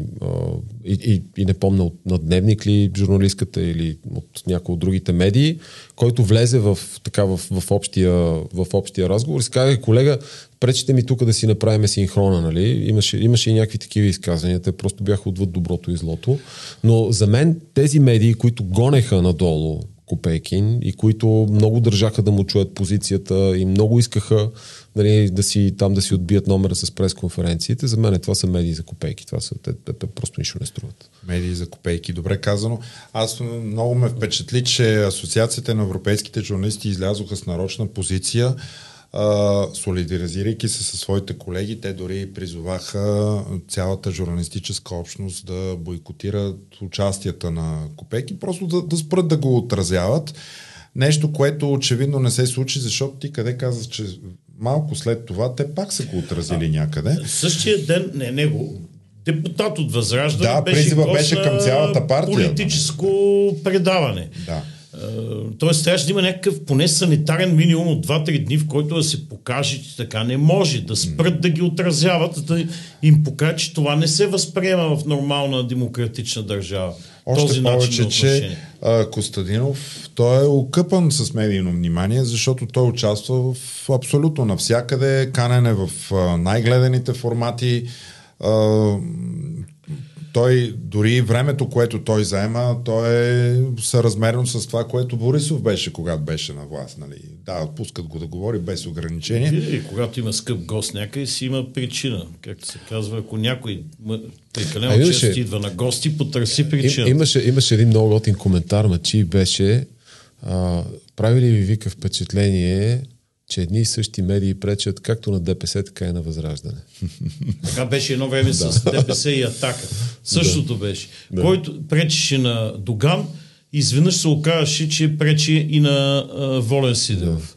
и, и, и не помня на Дневник ли журналистката или от някои от другите медии, който влезе в, така, в, в, общия, в общия разговор и си каза, колега, пречите ми тук да си направим синхрона, нали? Имаше, имаше и някакви такива изказвания, те просто бяха отвъд доброто и злото. Но за мен тези медии, които гонеха надолу Копейкин и които много държаха да му чуят позицията и много искаха нали, да си, там да си отбият номера с пресконференциите. За мен това са медии за копейки. Това са, те, те, те просто нищо не струват. Медии за копейки, добре казано. Аз много ме впечатли, че Асоциацията на европейските журналисти излязоха с нарочна позиция, солидаризирайки се със своите колеги, те дори призоваха цялата журналистическа общност да бойкотират участията на Копейки, просто да, да спрат да го отразяват. Нещо, което очевидно не се случи, защото ти къде казваш, че малко след това те пак са го отразили а, някъде. Същия ден, не него, депутат от Възраждане да, беше, беше към цялата партия. Политическо да. предаване. Да. Тоест трябваше да има някакъв поне санитарен минимум от 2-3 дни, в който да се покаже, че така не може, да спрат да ги отразяват, да им покаже, че това не се възприема в нормална демократична държава. Още този повече, че а, Костадинов, той е окъпан с медийно внимание, защото той участва в абсолютно навсякъде, канен е в най-гледаните формати, а, той, дори времето, което той заема, то е съразмерно с това, което Борисов беше, когато беше на власт. Нали? Да, отпускат го да говори без ограничения. И, когато има скъп гост някъде, си има причина. Както се казва, ако някой прекалено имаше, често идва на гости, потърси причина. Им, имаше, имаше един много готин коментар, на чи беше а, прави ли ви вика впечатление, че едни и същи медии пречат както на ДПС, така и на Възраждане. Така беше едно време с ДПС и Атака. Същото да. беше. Да. Който пречеше на Доган, изведнъж се оказаше, че пречи и на а, Волен Сидеров.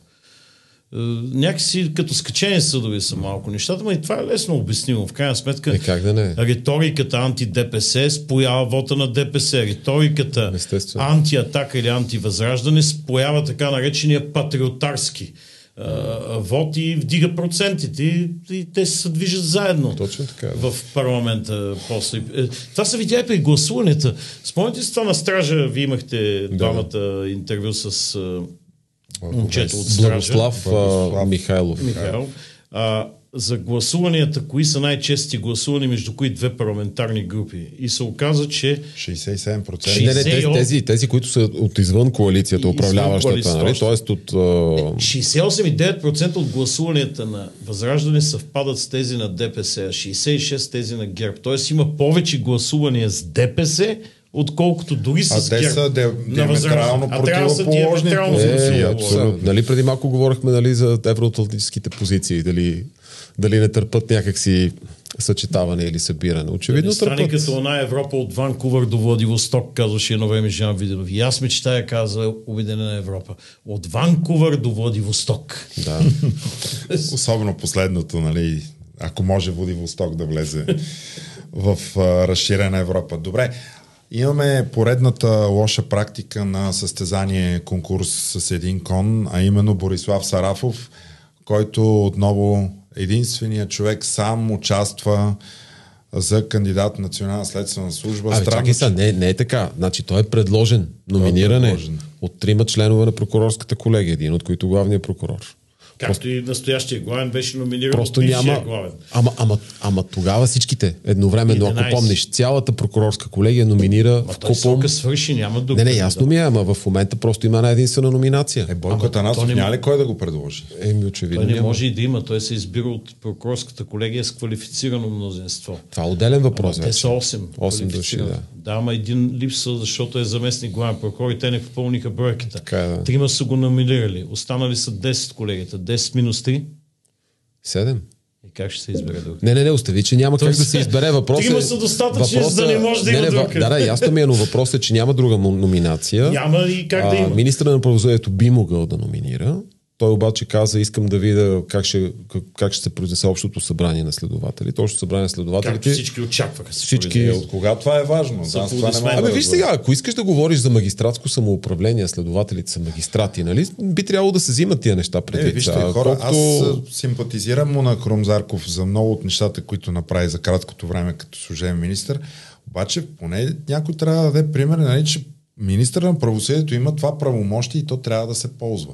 Да. някакси като скачени съдови са малко нещата, но и това е лесно обяснимо. В крайна сметка, е, как да не? риториката анти-ДПС споява вота на ДПС. Риториката анти-атака или анти-възраждане споява така наречения патриотарски вод и вдига процентите и, и те се движат заедно Точно така, да. в парламента после. Е, това се видя и при гласуването. Спомните си това на стража, вие имахте да. двамата интервю с момчето от стража. Благослав, Благослав Михайлов. Михайлов. А, за гласуванията, кои са най-чести гласувани, между кои две парламентарни групи. И се оказа, че 67%. Не, не, тези, тези, тези, които са от извън коалицията, Извън управляващата, коалицията, нали? Тоест от... а, 68,9% от гласуванията на Възраждане съвпадат с тези на ДПС, а 66 тези на ГЕРБ. Тоест има повече гласувания с ДПС, отколкото дори с А те са де- на диаметрално противоположни. Е, абсолютно. Нали, преди малко говорихме нали, за евроатлантическите позиции, дали, дали не търпат някакси съчетаване или събиране. Очевидно Не стане търпат. като една Европа от Ванкувър до Владивосток, казваше едно време Жан Виденов. И аз мечтая, каза Обединена Европа. От Ванкувър до Владивосток. Да. Особено последното, нали, ако може Владивосток да влезе в а, разширена Европа. Добре, имаме поредната лоша практика на състезание конкурс с един кон, а именно Борислав Сарафов, който отново единственият човек сам участва за кандидат в Национална следствена служба. Абе, чакай са, не, не е така. Значи той е предложен. Номиниран е предложен. от трима членове на прокурорската колегия, един от които главният прокурор. Както и настоящия главен беше номиниран Просто от няма. главен. Ама, ама, ама тогава всичките едновременно, ако 11. помниш, цялата прокурорска колегия номинира Ма в той купом. срока свърши, няма друг. Не, не, ясно ми е, ама в момента просто има една единствена номинация. Е, Бойко Ама Танасов не- няма ли кой да го предложи? Еми, очевидно. Той не няма. може и да има. Той се избира от прокурорската колегия с квалифицирано мнозинство. Това е отделен въпрос. Те вече. са 8. 8 души, да. Да, ама един липсва, защото е заместник главен прокурор и те не попълниха бройката. Така е, да. Трима са го номинирали. Останали са 10 колегите. 10 минус 3. Седем. И как ще се избере друг? Не, не, не, остави, че няма как Тоест, да се избере. Въпросът трима е- са достатъчни, въпросът- за да не може да има не, не, друг. Да, да, ясно ми е, но въпросът е, че няма друга номинация. Няма и как да има. Министра на правосъдието би могъл да номинира. Той обаче каза, искам да видя как ще, как, как ще се произнесе общото събрание на следователите. Общото събрание на Както следователите. всички очакваха. Всички-. Е, от кога това е важно? За Да, това не мога Абе, виж сега, ако искаш да говориш за магистратско самоуправление, следователите са магистрати, нали? Би трябвало да се взимат тия неща Е, предвид. вижте, А, хора, колкото- аз симпатизирам му на Крум Зарков за много от нещата, които направи за краткото време като служебен министр. Обаче, поне някой трябва да даде пример, нали, че министър на правосъдието има това правомощие и то трябва да се ползва.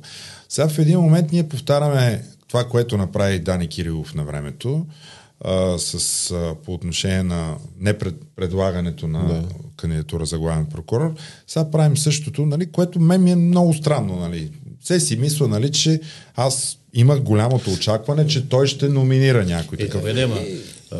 Сега в един момент ние повтаряме това, което направи Дани Кирилов на времето, а, с, а, по отношение на непредлагането на да. кандидатура за главен прокурор. Сега правим същото, нали, което мен ми е много странно. Нали. Все си мисля, нали, че аз имах голямото очакване, че той ще номинира някой Е, такъв. не, ма, а,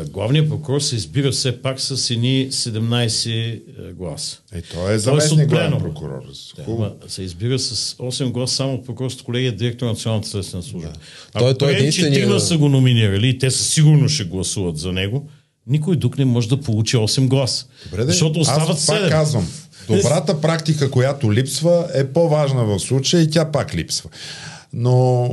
главният прокурор се избира все пак с едни 17 е, гласа. Е, той е от заместник главен прокурор. Да, се избира с 8 гласа само прокурорската колегия, директор на Националната следствена служба. Да. Той- Ако той е приемем, единствения- са го номинирали и те със сигурно ще гласуват за него, никой друг не може да получи 8 гласа. Добре, де, защото остават аз пак 7. казвам, добрата практика, която липсва, е по-важна в случая и тя пак липсва. Но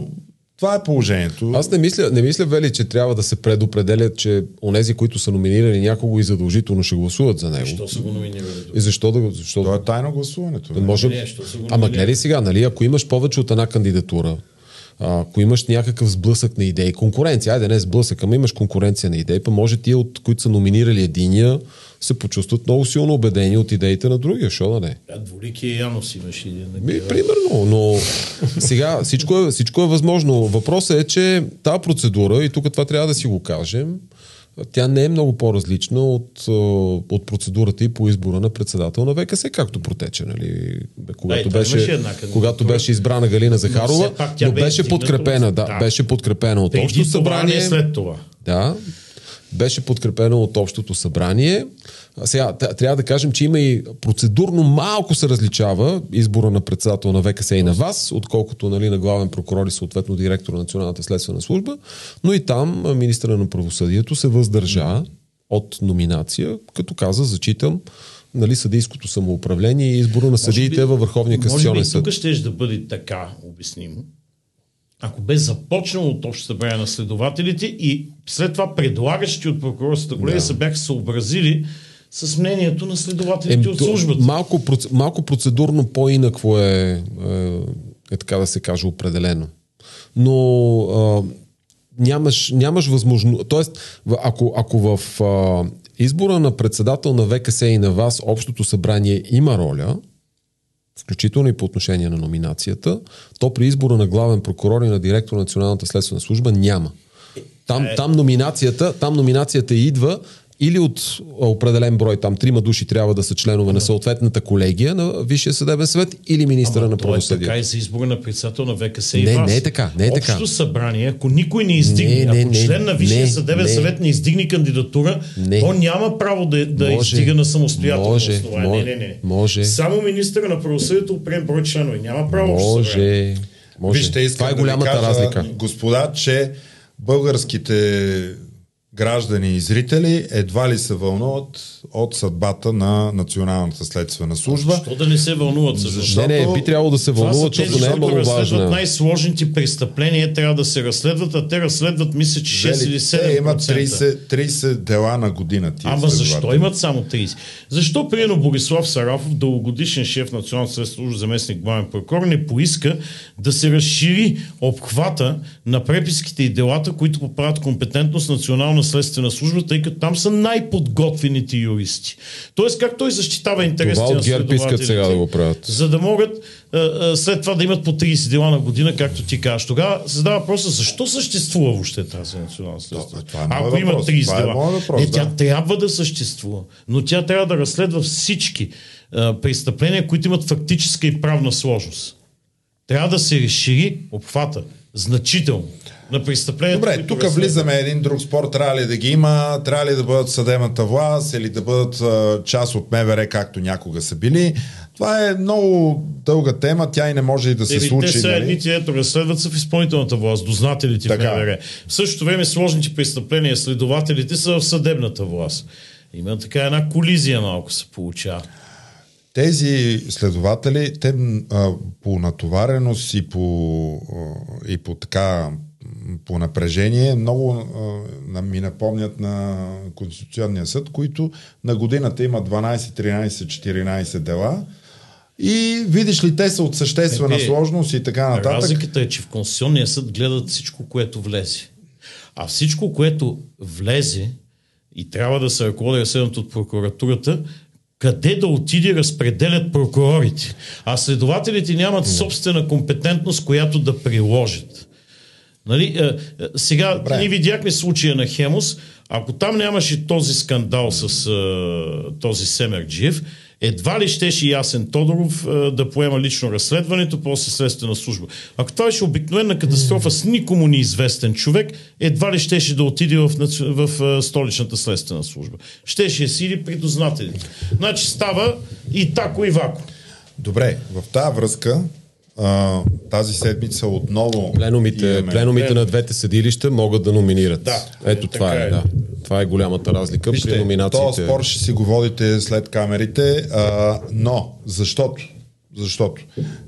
това е положението. Аз не мисля, не мисля, Вели, че трябва да се предопределят, че онези, които са номинирали някого и задължително ще гласуват за него. Що са го номинирали? И защо да го... Защо... То е тайно гласуването. Не може... Не, Ама гледай сега, нали, ако имаш повече от една кандидатура, ако имаш някакъв сблъсък на идеи, конкуренция, айде не сблъсък, ами имаш конкуренция на идеи, па може тия, от които са номинирали единия, се почувстват много силно убедени от идеите на другия, що да не? А, Дволикия Янос имаше един. Ми, примерно, но сега всичко е, всичко е възможно. Въпросът е, че тази процедура, и тук това трябва да си го кажем, тя не е много по-различна от, от процедурата и по избора на председател на ВКС, както протече, нали? Когато, имаше беше, една кандидатура. когато беше избрана Галина Захарова, все пак тя но бе беше подкрепена, да, да. беше подкрепена от Преди Общото това, събрание. не след това. Да, беше подкрепено от Общото събрание. Сега, трябва да кажем, че има и процедурно малко се различава избора на председател на ВКС и на вас, отколкото нали, на главен прокурор и съответно директор на Националната следствена служба, но и там министра на правосъдието се въздържа от номинация, като каза, зачитам, нали, съдийското самоуправление и избора на съдиите във Върховния Може касационен би съд. тук ще да бъде така обяснимо. Ако бе започнало от общо събрание на следователите и след това предлагащи от прокурорската колегия Да. се бяха съобразили с мнението на следователите от то- службата. Малко, малко процедурно по-инакво е, е, е, така да се каже, определено. Но а, нямаш, нямаш възможност. Тоест, ако, ако в а, избора на председател на ВКС и на вас общото събрание има роля, включително и по отношение на номинацията, то при избора на главен прокурор и на директор на Националната следствена служба няма. Там, там, номинацията, там номинацията идва или от определен брой, там трима души трябва да са членове на съответната колегия на Висшия съдебен съвет или министра на правосъдието. Това е така и за избора на председател на ВКС и Не, вас. не е така, не е така. Общото събрание, ако никой не издигне, Не, не, ако не, член на Висшия не, съдебен не. съвет не издигне кандидатура, Не. то няма право да, да Може, издига на самостоятелно може, основание. може, не, не, не. може. Само министър на правосъдието определен брой членове. Няма право. Може, може. Вижте, искам Това е да ви голямата кажа, разлика. Господа, че българските граждани и зрители едва ли се вълнуват от съдбата на Националната следствена служба. Защо да не се вълнуват за Защо? Не, не, би трябвало да се вълнуват, тези, защото не е много разследват важна. най-сложните престъпления, трябва да се разследват, а те разследват, мисля, че 6 или 7%. Те имат 30, 30 дела на година. Тия Ама защо имат само 30? Защо, примерно, Борислав Сарафов, дългогодишен шеф на Националната следствена служба, заместник главен прокурор, не поиска да се разшири обхвата на преписките и делата, които поправят компетентност на Национална следствена служба, тъй като там са най-подготвените юристи. Тоест, как той защитава интересите Това на следователите? сега да го правят. За да могат а, а, след това да имат по 30 дела на година, както ти кажеш. Тогава се задава въпроса, защо съществува въобще тази национална следствена? това е Ако има въпрос. 30 Това е дела. моят въпрос, не, тя да. трябва да съществува, но тя трябва да разследва всички а, престъпления, които имат фактическа и правна сложност. Трябва да се разшири обхвата значително на престъпления. Добре, тук влизаме един друг спор. Трябва ли да ги има? Трябва ли да бъдат съдебната власт или да бъдат а, част от МВР, както някога са били? Това е много дълга тема. Тя и не може и да се Еми, случи. те са нали? едните, ето разследват са в изпълнителната власт, дознателите Така. в МВР. В същото време сложните престъпления, следователите са в съдебната власт. Има така една колизия малко се получава. Тези следователи, те а, по натовареност и по, а, и по така по напрежение много а, ми напомнят на Конституционния съд, които на годината има 12, 13, 14 дела и видиш ли, те са от съществена Е, бе, сложност и така нататък. Разликата е, че в Конституционния съд гледат всичко, което влезе. А всичко, което влезе и трябва да се ръководи разследването от прокуратурата, къде да отиде разпределят прокурорите. А следователите нямат собствена компетентност, която да приложат. Нали, е, е, сега Добре. ние видяхме случая на Хемус. Ако там нямаше този скандал с е, този Семерджиев, едва ли щеше Ясен Тодоров е, да поема лично разследването, после следствена служба. Ако това беше обикновена катастрофа с никому неизвестен човек, едва ли щеше да отиде в, в е, столичната следствена служба. Щеше да сиди при дознателите. Значи става и тако и вако. Добре, в тази връзка а, тази седмица отново Пленумите, имаме- пленумите на двете съдилища могат да номинират. Да, Ето това е, е. да. Това е голямата разлика при Вижте, номинациите. този спор ще си го водите след камерите, а, но защото, защото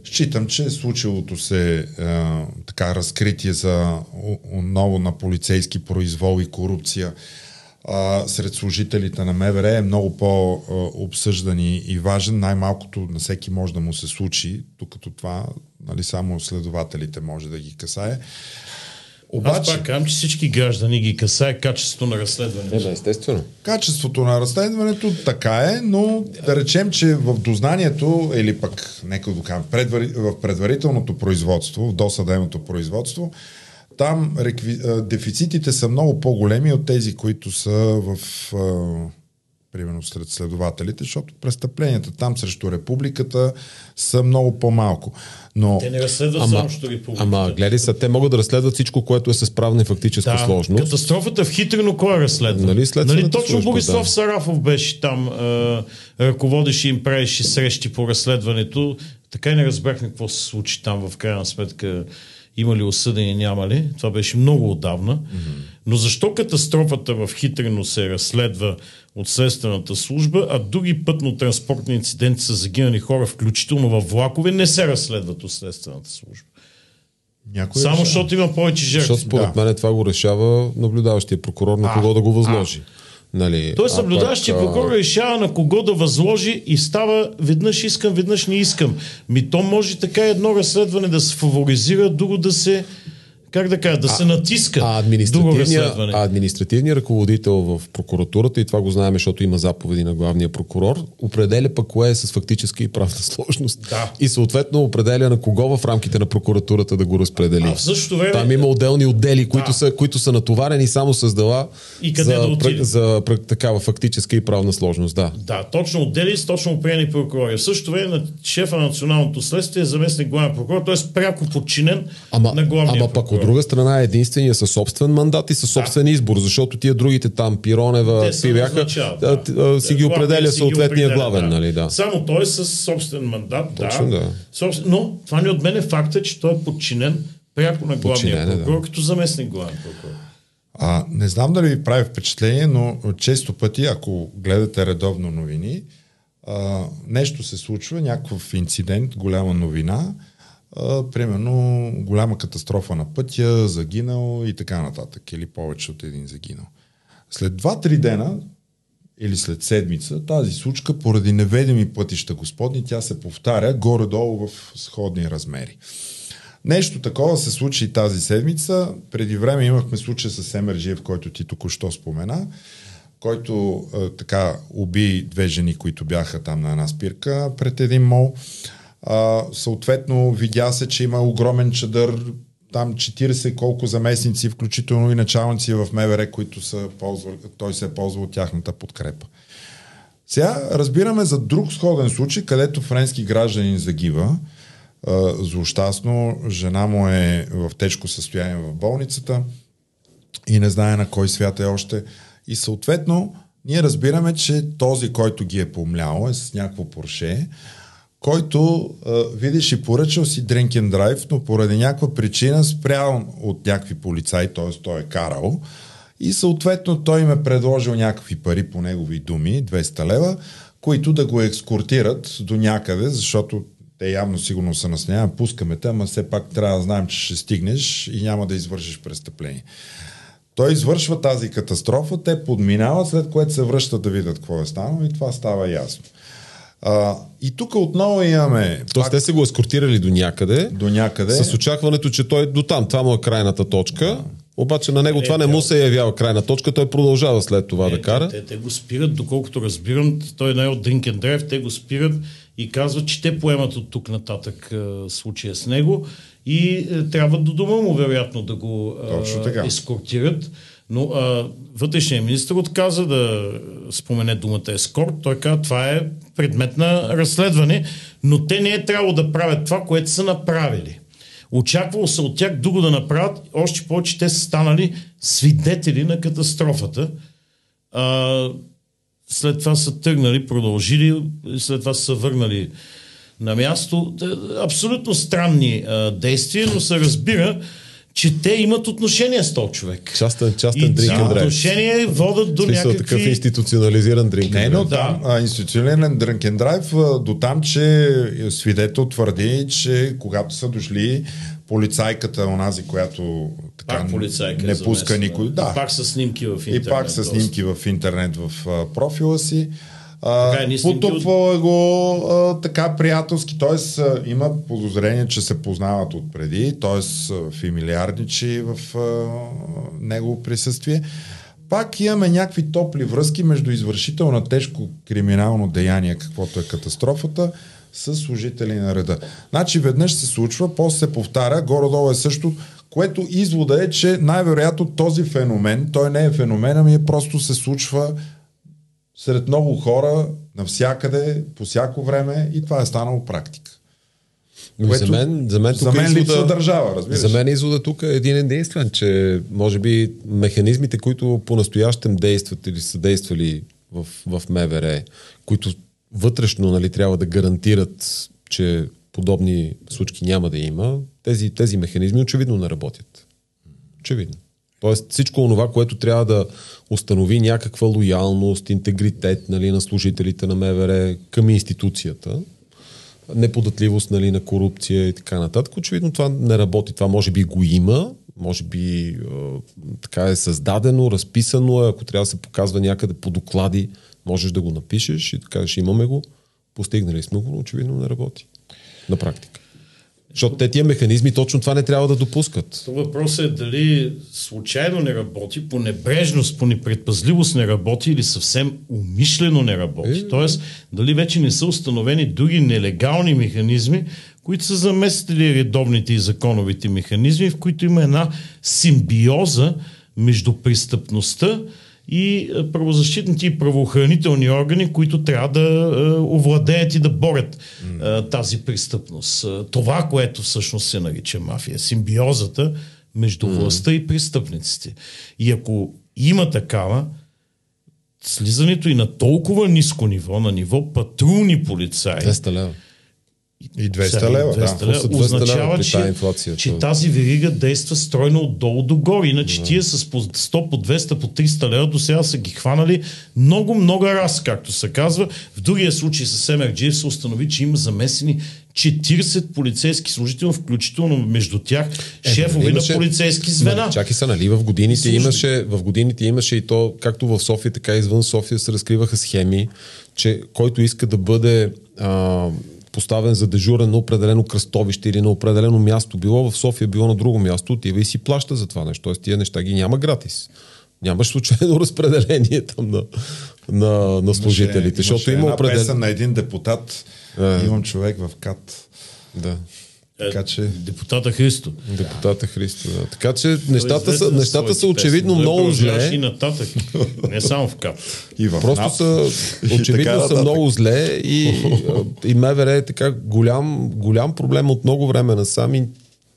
считам, че случилото се а, така разкритие за о- ново на полицейски произвол и корупция а, сред служителите на МВР е много по-обсъждан и, важен. Най-малкото на всеки може да му се случи, докато това нали, само следователите може да ги касае. Аз Обаче, пак казвам, че всички граждани ги касае качеството на разследването. Е, да, естествено. Качеството на разследването така е, но да речем, че в дознанието, или пък, нека да кажем, предвари, в предварителното производство, в досъдебното производство, там рекви, дефицитите са много по-големи от тези, които са в а, примерно сред следователите, защото престъпленията там срещу републиката са много по-малко. Но Те не разследват Ама, само що републиката. ама гледай са, те могат да разследват всичко, което е с правна и фактическа Да, сложност. катастрофата в Хитрино кой е разследва? Нали, следствената точно служба, Борислав да. Сарафов беше там, е, ръководеше им, правеше срещи по разследването. Така и не разбрахме какво се случи там в крайна сметка. Има ли осъдени, няма ли? Това беше много отдавна. Mm-hmm. Но защо катастрофата в Хитрино се разследва от следствената служба, а други пътно-транспортни инциденти са загинали хора, включително в влакове, не се разследват от следствената служба? някой Само решава. защото има повече Защото жертви. според Да. мен това го решава наблюдаващия прокурор на А, кого да го възложи. А наблюдаващия пък, а, прокурор решава на кого да възложи и става веднъж искам, веднъж не искам. Ми то може така едно разследване да се фаворизира, друго да се как да кажа, да се натиска А разследване. а административният ръководител в прокуратурата, и това го знаем, защото има заповеди на главния прокурор, определя пък кое е с фактическа и правна сложност. Да. И съответно определя на кого в рамките на прокуратурата да го разпредели. А в същото време- Там има отделни отдели, които, Да. са, които са натоварени само с дела И къде за, да отидат. за, за такава фактическа и правна сложност. Да. Да, точно отдели с точно определени прокурори. В същото време на шефа на националното следствие е заместник главен прокурор, т.е. пряко подчинен Ама, на главния ама прокурор. От друга страна е единствения със собствен мандат и със собствен избор, защото тия другите там, Пиронева, Те Пивяха, да. си ги определя си ги съответния определя, главен, нали, да. Само той е със собствен мандат, Точно, да. да. Собствен... Но това не отмене факта, че той е подчинен пряко на главния Подчинен е, да. прокурор, като заместник главен прокурор. А, не знам дали ви прави впечатление, но често пъти, ако гледате редовно новини, а, нещо се случва, някакъв инцидент, голяма новина, а, примерно голяма катастрофа на пътя, загинал и така нататък, или повече от един загинал. След 2-3 дена или след седмица, тази случка поради неведеми пътища господни, тя се повтаря горе-долу в сходни размери. Нещо такова се случи и тази седмица. Преди време имахме случай с Емерджиев, който ти току-що спомена, който е, така уби две жени, които бяха там на една спирка пред един мол. А, съответно, видя се, че има огромен чадър, там 40 колко заместници, включително и началници в МВР, които са ползвали, той се е ползвал от тяхната подкрепа. Сега разбираме за друг сходен случай, където френски гражданин загива. А, Злощастно, жена му е в тежко състояние в болницата и не знае на кой свят е още. И съответно, ние разбираме, че този, който ги е помлял, е с някакво порше, който, а, видиш, и поръчал си drink and drive, но поради някаква причина спрял от някакви полицаи, т.е. той е карал, и съответно той им е предложил някакви пари по негови думи, 200 лева, които да го екскортират до някъде, защото те явно сигурно са наснява, пускаме те, ама все пак трябва да знаем, че ще стигнеш и няма да извършиш престъпление. Той извършва тази катастрофа, те подминават, след което се връщат да видят какво е станало и това става ясно. А, и тук отново имаме Тоест те са го ескортирали до някъде, до някъде. с очакването, че той до там, това му е крайната точка, обаче на него Не, това не му се явява крайна точка, той продължава след това да Те, кара. те, те го спират, доколкото разбирам, той е най от Drink and Drive, те го спират и казват, че те поемат от тук нататък е, случая с него и е, трябва до дома му, вероятно, да го Точно така. е, ескортират. Но а, вътрешният министр отказа да спомене думата ескорт. Той каза, това е предмет на разследване, но те не е трябвало да правят това, което са направили. Очаквало се от тях друго да направят, още повече те са станали свидетели на катастрофата. А, след това са тръгнали, продължили, след това са върнали на място. Абсолютно странни а, действия, но се разбира, че те имат отношение с този човек. Частен, частен И and drive. отношение водят до смисъл такъв някакви... институционализиран drink Не, но там а, институционален дрънкен драйв до там, че свидетел твърди, че когато са дошли полицайката, онази, която така Пак полицайка е не пуска замесена. никой. И Да. пак с снимки в интернет. И пак с доста. снимки в интернет в профила си. А, е го а, така приятелски, т.е. има подозрение, че се познават отпреди, т.е. фамилиарничи в а, негово присъствие. Пак имаме някакви топли връзки между извършител на тежко криминално деяние, каквото е катастрофата, с служители на реда. Значи веднъж се случва, после се повтаря, горе-долу е също, което извода е, че най-вероятно този феномен, той не е феномен, ами е просто се случва сред много хора, навсякъде, по всяко време и това е станало практика. Ами Което за мен, за мен, за мен липсва държава, разбираш. За мен извода тук е един единствен, че може би механизмите, които по-настоящем действат или са действали в, в МВР, които вътрешно нали, трябва да гарантират, че подобни случки няма да има, тези, тези механизми очевидно не работят. Очевидно. Тоест всичко това, което трябва да установи някаква лоялност, интегритет нали, на служителите на МВР към институцията, неподатливост нали, на корупция и така нататък. Очевидно това не работи. Това може би го има, може би е, така е създадено, разписано е, ако трябва да се показва някъде по доклади, можеш да го напишеш и да кажеш имаме го, постигнали сме го, но очевидно не работи. На практика. Защото те тия механизми точно това не трябва да допускат. То въпросът е дали случайно не работи, по небрежност, по непредпазливост не работи или съвсем умишлено не работи. Е, Тоест, дали вече не са установени други нелегални механизми, които са заместили редовните и законовите механизми, в които има една симбиоза между престъпността и е, правозащитните и правоохранителни органи, които трябва да е, овладеят и да борят е, тази престъпност. Това, което всъщност се нарича мафия, симбиозата между властта и престъпниците. И ако има такава, слизането и на толкова ниско ниво, на ниво патрулни полицаи, 200 лева. И 200 сега, лева, 200 да. лева, Какво са 200 лева означава, при че, инфлация? че Това- тази верига действа стройно отдолу догоре. Иначе тия с по 100, по 200, по 300 лева до сега са ги хванали много, много раз, както се казва. В другия случай с Емерджиев се установи, че има замесени 40 полицейски служители, включително между тях шефове Нали, имаше- на полицейски звена. Ма, Чакай са, нали, в годините, Служби. имаше, в годините имаше и то, както в София, така и извън София се разкриваха схеми, че който иска да бъде а, поставен за дежурен на определено кръстовище или на определено място, било в София, било на друго място, отива и си плаща за това нещо. Тоест тия неща ги няма гратис. Нямаш случайно разпределение там на, на, на служителите, Имаше защото има една определен... песен на един депутат. Е. Имам човек в КАТ. Да. Така че... Депутата Христо. Депутата Христо. Да. Така че нещата са, нещата са очевидно песни. Много продължаваше И зле. нататък. Не само в КАП. И в Просто са, очевидно са много зле и, и МВР е така голям, голям проблем от много време насам и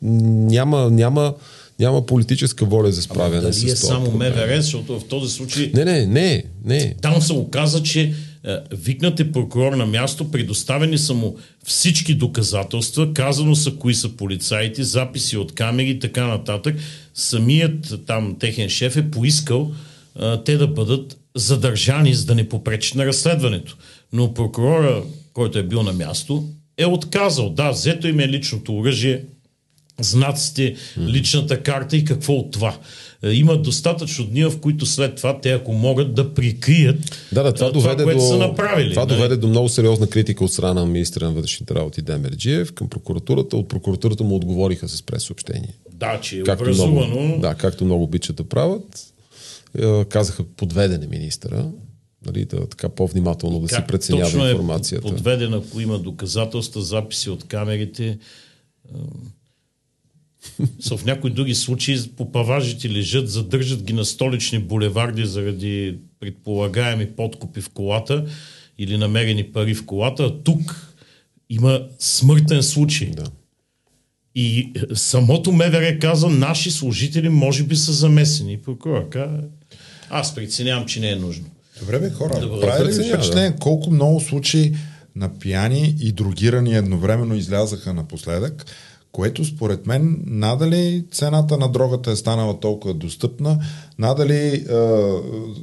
няма, няма, няма политическа воля за справяне Дали с е това. само МВР, защото в този случай Не, не, не, не. Там се оказа, че е, викнат е прокурор на място, предоставени са му всички доказателства, казано са кои са полицаите, записи от камери и така нататък. Самият там техен шеф е поискал е, те да бъдат задържани, за да не попречат на разследването. Но прокурора, който е бил на място, е отказал. Да, взето им е личното оръжие, знаците, личната карта и какво от това. Е, Има достатъчно дни, в които след това те, ако могат да прикрият Да, да, това, е, доведе което до, са направили. това нали? доведе до много сериозна критика от страна на министра на вътрешните работи Демерджиев към прокуратурата. От прокуратурата му отговориха с пресъобщение. Да, че е Както образувано. много, да, както много обичат да правят. Е, Казаха подведен е министъра. Нали, да, така по-внимателно да си как преценява точно е информацията. подведена, ако има доказателства, записи от камерите. Са в някои други случаи по паважите лежат, задържат ги на столични булеварди заради предполагаеми подкупи в колата или намерени пари в колата. А тук има смъртен случай. Да. И е, самото МВР каза, наши служители може би са замесени. Прокурор каза, аз преценявам, че не е нужно. Добре бе, хора, Добре, прави ли впечатление колко много случаи на пияни и другирани едновременно излязаха напоследък, което според мен надали цената на дрогата е станала толкова достъпна, надали е,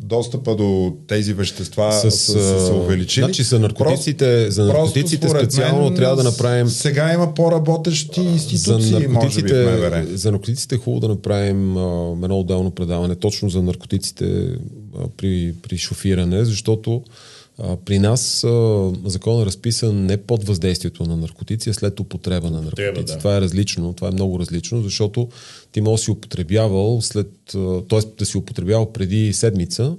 достъпа до тези вещества С, са, са се увеличили. значи за наркотиците- за наркотиците специално трябва да направим- Сега има по-работещи За институции, може би в за наркотиците е хубаво да направим а, едно отделно предаване точно за наркотиците а, при, при шофиране, защото а, при нас а, закон е разписан не под въздействието на наркотици, а след употреба на наркотици. да. Това е различно, това е много различно, защото ти може да си употребявал след, т.е. да си употребявал преди седмица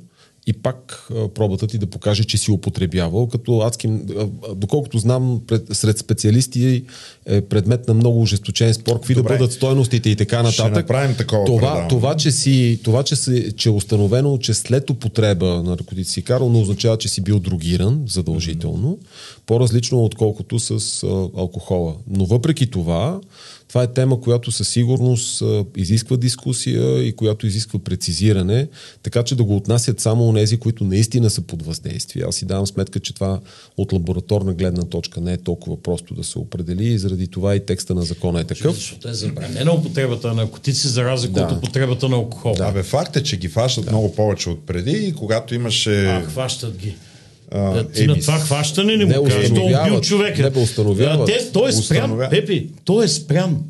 и пак а, пробата ти да покаже, че си употребявал, като адски, а, доколкото знам, пред, сред специалисти е предмет на много ожесточен спор, какви да бъдат стойностите и така Ще нататък. направим такова това, предаване. това, че, си, това че, си, че е установено, че след употреба на наркотици си карал, не означава, че си бил другиран задължително, по-различно отколкото с а, алкохола. Но въпреки това, това е тема, която със сигурност а, изисква дискусия и която изисква прецизиране, така че да го отнасят само онези, които наистина са под въздействие. Аз си давам сметка, че това от лабораторна гледна точка не е толкова просто да се определи и заради това и текста на закона е такъв. Защото е забранена употребата на наркотици, за разлика Да. от употребата на алкохол. Да. Абе, факт е, че ги фащат да. много повече от преди и когато имаше... А, хващат ги. А, А, ти на еми, това хващане не не му кажеш, той е убил човека. Не бе, установяват. А, Те, той е спрян, Установя- Пепи, той е спрян.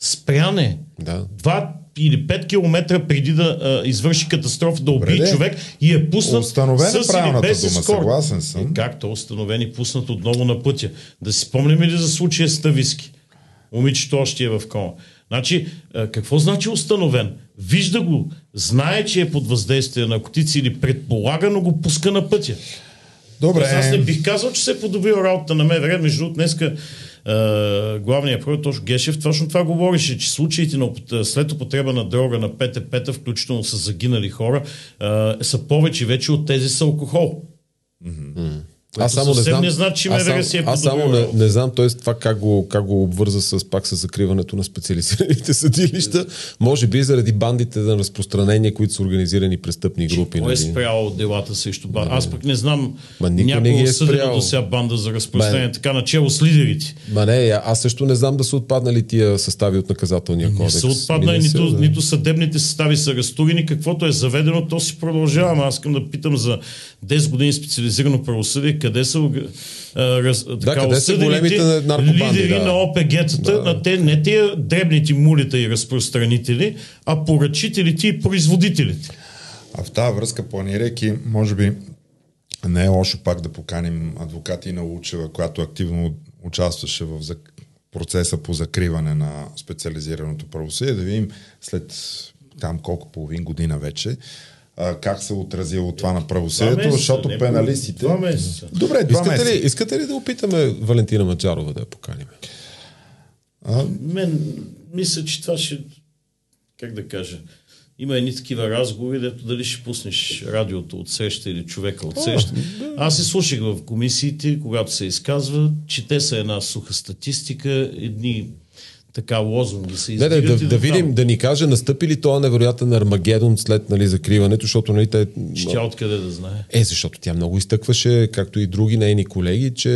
Спрян е. Да. Два или 5 километра преди да а, извърши катастрофа, да убие де. човек и е пуснат Установена с или без дума, ескорт. съгласен съм. Е, то е установен и пуснат отново на пътя? Да си спомним ли за случая с Тависки? момичето още е в кома. Значи, какво значи установен? Вижда го, знае, че е под въздействие на наркотици или предполага, но го пуска на пътя. Добре. Аз не бих казал, че се е подобрил работа на МВР. Между другото, днеска главният прокурор Точно Гешев точно това говореше, че случаите на, след употреба на дрога на ПТП, включително са загинали хора, са повече вече от тези с алкохол. Mm-hmm. Аз само не знам. Не значи, че аз, сам, си е аз само не, не знам, т.е. това как го, как го обвърза с пак с закриването на специализираните съдилища. Може би заради бандите на разпространение, които са организирани престъпни групи. Кой е нали? спрял делата срещу банда? Аз пък не знам Ма някой не ги е спрял. до сега банда за разпространение, Ма- така начало с лидерите. Ма не, аз също не знам да са отпаднали тия състави от наказателния Не кодекс. са отпаднали, не нито, да. нито съдебните състави са арестувани, каквото е заведено, то си продължава. Аз искам да питам за 10 години специализирано правосъдие, къде са раз, така, къде са големите лидери да. на ОПГ-тата, Да. на те, не тия дребните мулита и разпространители, а поръчителите и производителите. А в тази връзка, планирайки, може би не е лошо пак да поканим адвокати на Лучева, която активно участваше в зак... процеса по закриване на специализираното правосъдие, да видим след там колко половин година вече, а, как се е отразило това на правосъдието, защото не пеналистите... Два месеца. Добре, два Искате месеца. ли, искате ли да опитаме Валентина Маджарова да я поканим? А, Мен мисля, че това ще, как да кажа, има едни такива разговори, дето дали ще пуснеш радиото от среща или човека от среща. Аз се слушах в комисиите, когато се изказва, че те са една суха статистика, едни така лозунги се Не, издигат. не, да, и да дотам. видим, да ни каже, настъпи ли този невероятен Армагедон след нали, закриването, защото нали, те... Тя откъде да знае. Е, защото тя много изтъкваше, както и други нейни колеги, че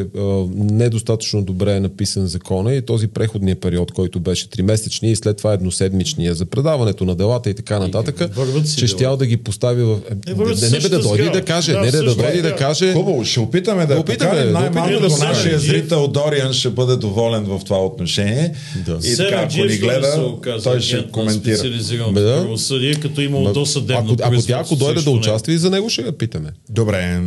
а, недостатъчно добре е написан закона и този преходния период, който беше тримесечния и след това едноседмичния за предаването на делата и така нататък, върват си че щял да ги постави в... Е, Е, не, не, бе да дойде и да каже, Да, не, не да дойде и е, да да. каже... Хубаво, ще опитаме да, Да опитаме, поканим. да Най-малко опитаме. до нашия зрител Дориан ще бъде доволен в това отношение. Да. И така, ако ни ще гледа, се оказа той ще коментира. Специализираното Бе, да. правосъдие, като имало Ма, досъдебно ако, ако тя, ако дойде да участва и за него ще я питаме. Добре,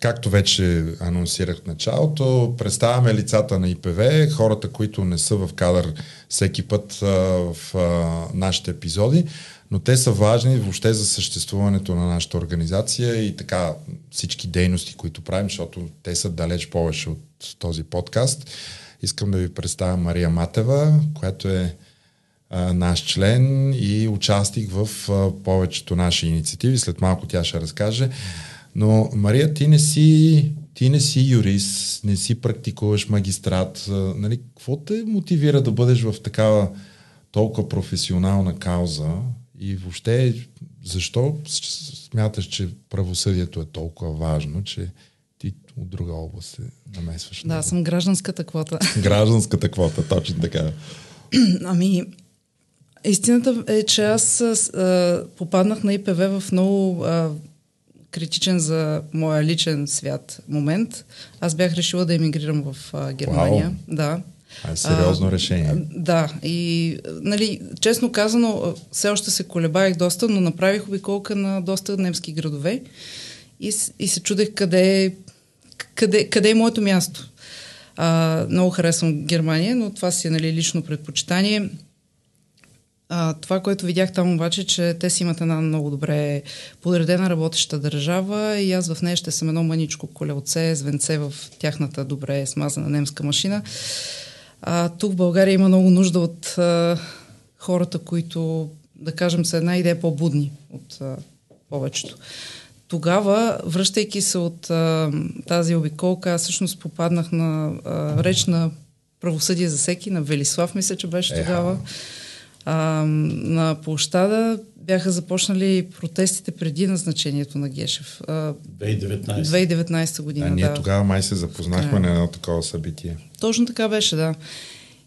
както вече анонсирах в началото, представяме лицата на ИПВ, хората, които не са в кадър всеки път а, в а, нашите епизоди, но те са важни въобще за съществуването на нашата организация и така всички дейности, които правим, защото те са далеч повече от този подкаст. Искам да ви представя Мария Матева, която е наш член и участник в повечето наши инициативи. След малко тя ще разкаже. Но, Мария, ти не си, ти не си юрист, не си практикуваш магистрат. Нали, какво те мотивира да бъдеш в такава толкова професионална кауза и въобще защо смяташ, че правосъдието е толкова важно, че ти от друга област се намесваш? Да, аз съм гражданската квота. Гражданската квота, точно така. Ами, истината е, че аз а, попаднах на ИПВ в много а, критичен за моя личен свят момент. Аз бях решила да емигрирам в а, Германия. Вау. Да. А, е сериозно решение. Да, и нали, честно казано, а, все още се колебаех доста, но направих обиколка на доста немски градове и, и се чудех къде, къде, къде е моето място. А, много харесвам Германия, но това си е нали, лично предпочитание. А, това, което видях там обаче, че те си имат една много добре подредена работеща държава и аз в нея ще съм едно мъничко колелце, звенце в тяхната добре смазана немска машина. А, тук в България има много нужда от а, хората, които, да кажем, са една идея по-будни от а, повечето. Тогава, връщайки се от а, тази обиколка, аз всъщност попаднах на а, реч на правосъдие за всеки, на Велислав, мисля, че беше Еха. тогава. А, на площада бяха започнали протестите преди назначението на Гешев. А, 2019. 2019 година, А ние да. тогава май се запознахме Така е. на едно такова събитие. Точно така беше, да.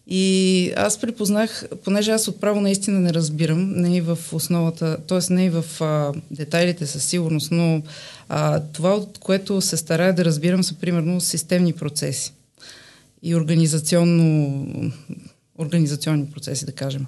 И аз припознах, понеже аз отправо наистина не разбирам, не и в основата, т.е. не и в а, детайлите със сигурност, но а, това, от което се старая да разбирам, са примерно системни процеси и организационно, организационни процеси, да кажем.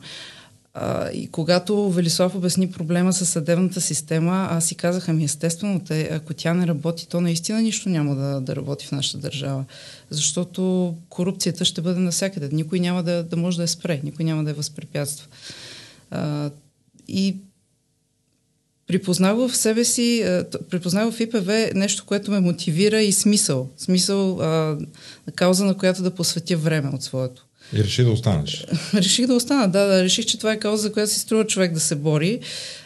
А, и когато Велислав обясни проблема с съдебната система, аз си казах, ами естествено, те, ако тя не работи, то наистина нищо няма да, да работи в нашата държава. Защото корупцията ще бъде навсякъде. Никой няма да, да може да я спре, никой няма да я възпрепятства. А, и припознах в себе си, припознах в ИПВ нещо, което ме мотивира и смисъл. Смисъл, а, кауза, на която да посветя време от своето. И реши да останеш. реших да остана, да, да. Реших, че това е кауза, за която си струва човек да се бори.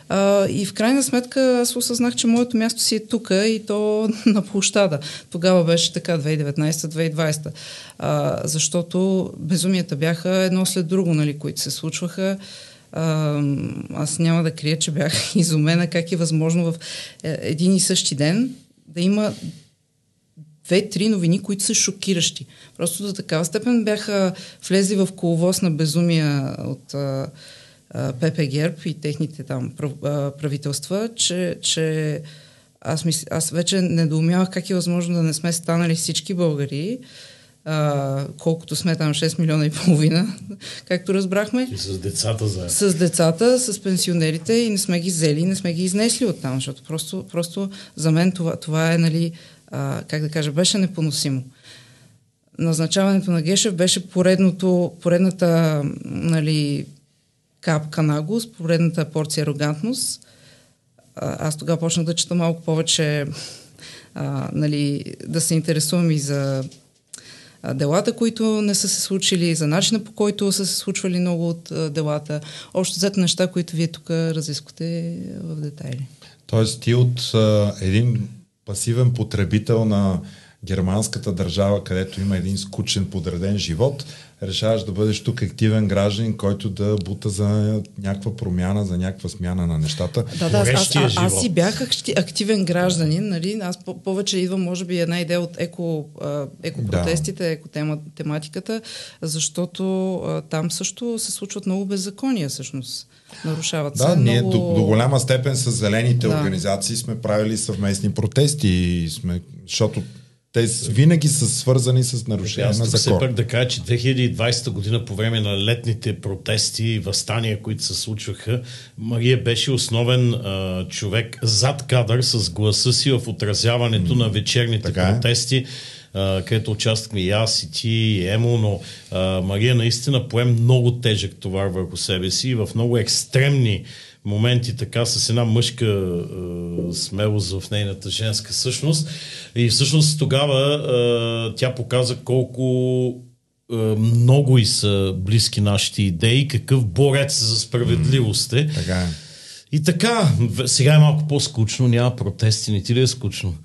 А, и в крайна сметка аз осъзнах, че моето място си е тук и то на площада. Тогава беше така, 2019-2020. А, защото безумията бяха едно след друго, нали, които се случваха. А, аз няма да крия, че бях изумена как е възможно в е, един и същи ден да има две-три новини, които са шокиращи. Просто до такава степен бяха влезли в коловоз на безумия от а, а, ПП Герб и техните там правителства, че, че аз, мис... аз вече недоумявах как е възможно да не сме станали всички българи, а, колкото сме там 6 милиона и половина, както разбрахме. И с децата заедно. С децата, с пенсионерите и не сме ги взели, не сме ги изнесли от там, защото просто, просто за мен това, това е, нали, а, как да кажа, беше непоносимо. Назначаването на Гешев беше поредното, поредната нали, капка наглост, поредната порция арогантност. Аз тогава почнах да чета малко повече, а, нали, да се интересувам и за делата, които не са се случили, за начина по който са се случвали много от а, делата. Общо взето неща, които вие тук разисквате в детайли. Тоест ти от а, един пасивен потребител на германската държава, където има един скучен подреден живот, решаваш да бъдеш тук активен гражданин, който да бута за някаква промяна, за някаква смяна на нещата. Да, да, аз, аз, аз, аз си бях активен гражданин, нали? аз по- повече идвам, може би, една идея от еко, екопротестите, да. екотематиката, защото а, там също се случват много беззакония, всъщност. Нарушават да, се ние много... до, до голяма степен с зелените да. организации сме правили съвместни протести, и сме, защото те винаги са свързани с нарушение на закон. Все пак да кажа, че 2020 година по време на летните протести и възстания, които се случваха, Мария беше основен а, човек зад кадър с гласа си в отразяването mm. на вечерните така протести. Е където участвахме и аз, и ти, и Емо, но а, Мария наистина пое много тежък товар върху себе си и в много екстремни моменти така с една мъжка а, смелост в нейната женска същност. И всъщност тогава а, тя показа колко много и са близки нашите идеи, какъв борец за справедливост е. Така е. И така, сега е малко по-скучно, няма протести, не ти ли е скучно?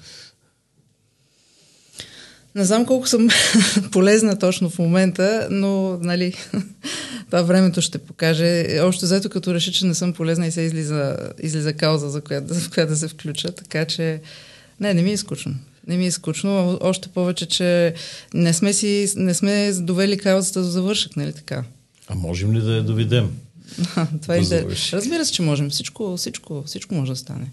Не знам колко съм полезна точно в момента, но нали, това времето ще покаже. Още заето като реша, че не съм полезна и се излиза, излиза кауза, за която, в която да се включа. Така че не, не ми е скучно. Не ми е скучно, още повече, че не сме, си, не сме довели каузата до завършък, нали така? А можем ли да я доведем? това е да Разбира се, че можем. Всичко, всичко, всичко може да стане.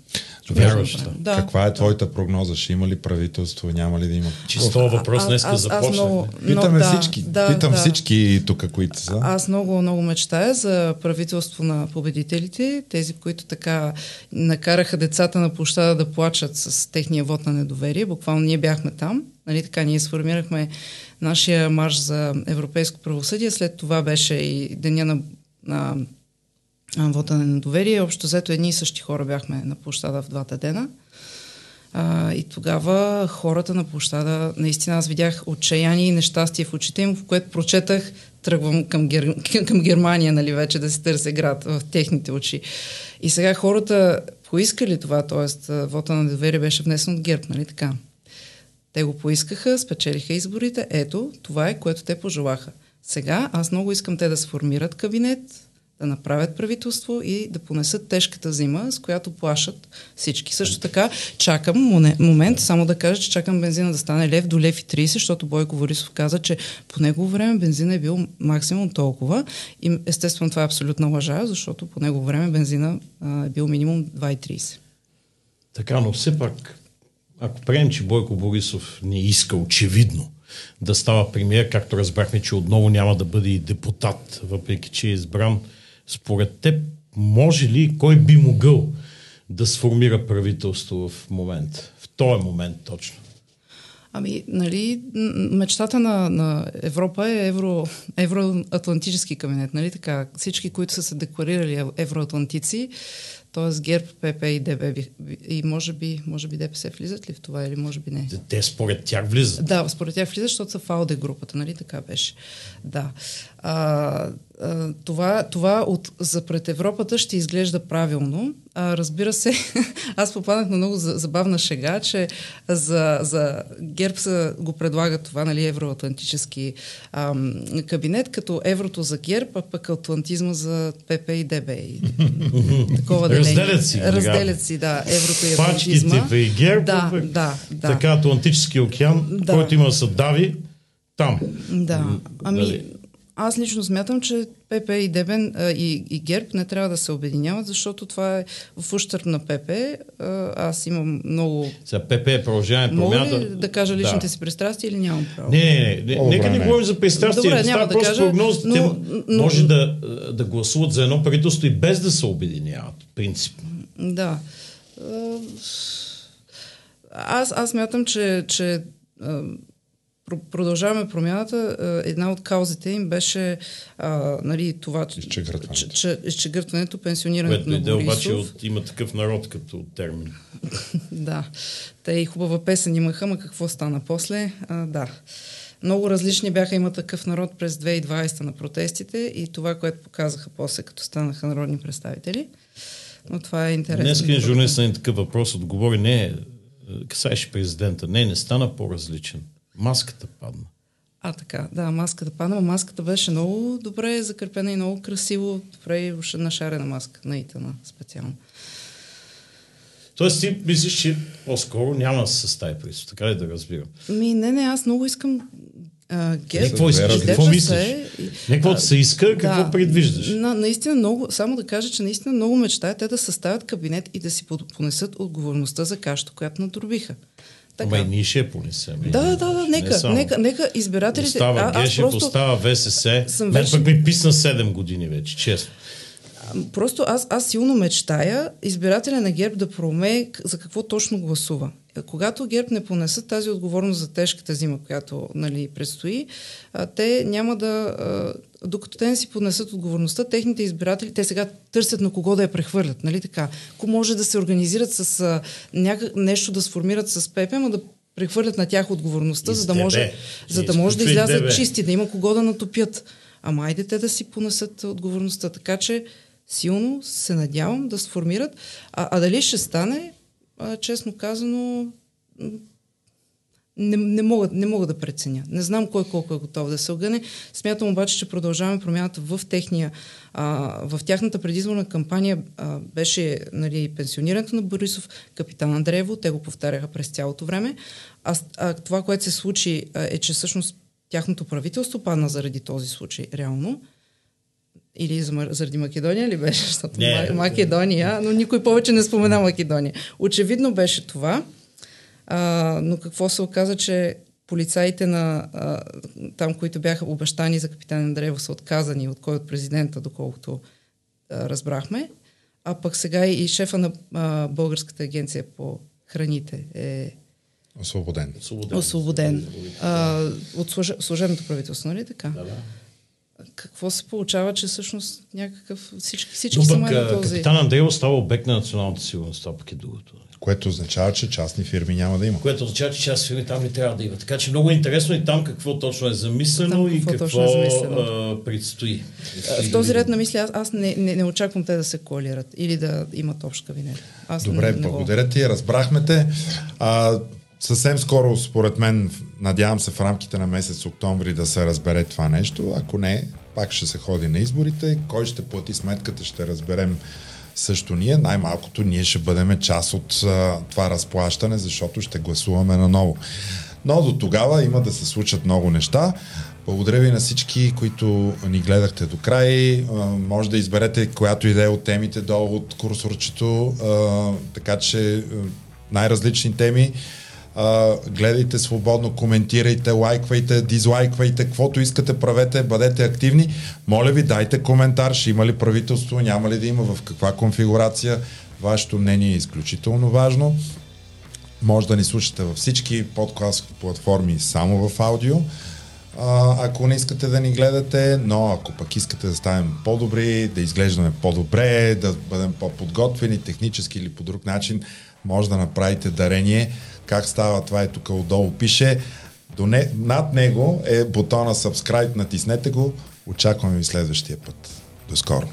Вярваш да. Каква е твоята прогноза? Ще има ли правителство? Няма ли да има? Чисто въпрос днес започне. Питаме да, всички. Да, Питам да. всички тук, които са. Аз много, много мечтая за правителство на победителите, тези, които така накараха децата на площада да плачат с техния вод на недоверие. Буквално ние бяхме там. Нали, така, ние сформирахме нашия марш за европейско правосъдие. След това беше и деня на на вода на недоверие. Общо взето едни и същи хора бяхме на площада в двата дена. А, и тогава хората на площада, наистина аз видях отчаяние и нещастие в очите им, в което прочетах, тръгвам към, Гер... към Германия, нали, вече да се търся град в техните очи. И сега хората поискали това, т.е. вода на недоверие беше внесен от Герб, нали така? Те го поискаха, спечелиха изборите. Ето, това е, което те пожелаха. Сега аз много искам те да сформират кабинет, да направят правителство и да понесат тежката зима, с която плашат всички. Също така, чакам момент, само да кажа, че чакам бензина да стане лев до лев и 30, защото Бойко Борисов каза, че по негово време бензина е бил максимум толкова. И естествено това е абсолютна лъжа, защото по негово време бензина е бил минимум 2,30. Така, но все пак, ако приемем, че Бойко Борисов не иска очевидно да става премиер, както разбрахме, че отново няма да бъде и депутат, въпреки че е избран Според теб, може ли, кой би могъл да сформира правителство в момент, в този момент точно? Ами, нали, мечтата на, на Европа е евро, евроатлантически кабинет, нали така? Всички, които са се декларирали евроатлантици, т.е. ГЕРБ, ПП и ДБ и може би, може би ДПС влизат ли в това или може би не? Те според тях влизат. Да, според тях влизат, защото са в АОД групата, нали така беше. Да. А, а, това, това от, за пред Европата ще изглежда правилно. А, разбира се, аз попаднах на много забавна шега, че за, за ГЕРБ са, го предлага това, нали, евроатлантически ам, кабинет, като еврото за ГЕРБ, а пък атлантизма за ПП и ДБ. И, такова Разделят си. Разделят си, да, еврото и атлантизма. Пачките и ГЕРБ, да, да, да. така Атлантически океан, да. който има да се дави там. Да, ами... Дали? Аз лично смятам, че ПП и Дебен а, и, и ГЕРБ не трябва да се обединяват, защото това е в ущърп на ПП. А, аз имам много... За ПП е продължаване промяната... Мога ли да кажа личните да. си пристрастия или нямам право? Не, не, не. О, нека не говорим за пристрастия. Добре, няма да просто кажа, прогнозите но, но, може да, да гласуват за едно правителство и без да се обединяват, принципно. Да. Аз, аз мятам, че, че продължаваме промяната. Една от каузите им беше а, нали, това, изчегъртването, пенсионирането Което на Борисов. обаче от, има такъв народ като термин. да. Те и хубава песен имаха, ма какво стана после? А, да. Много различни бяха има такъв народ през 2020 на протестите и това, което показаха после, като станаха народни представители. Но това е интересно. Днес журналист на такъв въпрос отговори, не, касаеше президента. Не, не стана по-различен. Маската падна. А, така, да, маската падна, маската беше много добре закърпена и много красиво, добре и нашарена маска на Итана специално. Тоест ти мислиш, че по-скоро няма да се състави приз, така ли да разбирам? Ми, не, не, аз много искам герб. Какво искаш? Какво мислиш? Не каквото се иска, какво да, предвиждаш? На, наистина много, само да кажа, че наистина много мечтая те да съставят кабинет и да си понесат отговорността за кашата, която надробиха. Така. Ама и ние ще понесем. Да, да, да, нека, нека, нека избирателите... Остава а, Гешев, просто... остава ВСС. Съм Мен вече... пък ми писна 7 години вече, честно. Просто аз, аз силно мечтая избирателя на ГЕРБ да проумее за какво точно гласува. Когато ГЕРБ не понесат тази отговорност за тежката зима, която нали, предстои, те няма да... Докато те не си понесат отговорността, техните избиратели, те сега търсят на кого да я прехвърлят, нали така? Ако може да се организират с а, някак, нещо да сформират с ПП, но да прехвърлят на тях отговорността, за да може, за да, може да излязат чисти, да има кого да натопят. Ама айде те да си понесат отговорността. Така че силно се надявам да сформират. А, а дали ще стане, а, честно казано, не, не, мога, не мога да преценя. Не знам кой колко е готов да се огъне. Смятам обаче, че продължаваме промяната в, техния, а, в тяхната предизборна кампания а, беше нали, пенсионирането на Борисов, капитан Андреево, те го повтаряха през цялото време. А, а това, което се случи а, е, че всъщност тяхното правителство падна заради този случай реално. Или заради Македония ли беше? Защото не, Македония, но никой повече не спомена Македония. Очевидно беше това. А, но какво се оказа, че полицаите на а, там, които бяха обещани за капитан Андреево, са отказани от кой от президента, доколкото а, разбрахме. А пък сега и шефа на а, Българската агенция по храните е освободен. Освободен. освободен. А, от служебното правителство, нали така? Да, да какво се получава, че всъщност някакъв всички, всички са на този... Капитан Андреево става обект на националната сигурност, това пък е другото. Което означава, че частни фирми няма да има. Което означава, че частни фирми там не трябва да има. Така че много интересно и там какво точно е замислено там, и какво, какво е замислено. А, предстои. В този ред на мисли аз, аз не, не, не очаквам те да се коалират или да имат общ кабинет. Аз Добре, не, благодаря ти, разбрахме те. А, съвсем скоро, според мен, надявам се в рамките на месец октомври да се разбере това нещо. Ако не, пак ще се ходи на изборите. Кой ще плати сметката, ще разберем също ние. Най-малкото ние ще бъдем част от а, това разплащане, защото ще гласуваме наново. Но до тогава има да се случат много неща. Благодаря ви на всички, които ни гледахте до край. А, може да изберете която идея от темите долу от курсорчето, а, така че най-различни теми. А, гледайте свободно, коментирайте, лайквайте, дизлайквайте, каквото искате, правете, бъдете активни. Моля ви, дайте коментар, ще има ли правителство, няма ли да има, в каква конфигурация. Вашето мнение е изключително важно. Може да ни слушате във всички подкаст платформи само в аудио. А, ако не искате да ни гледате, но ако пък искате да ставим по-добри, да изглеждаме по-добре, да бъдем по-подготвени технически или по друг начин, може да направите дарение. Как става това е тук отдолу пише. До не, над него е бутона subscribe, натиснете го. Очакваме ви следващия път. До скоро!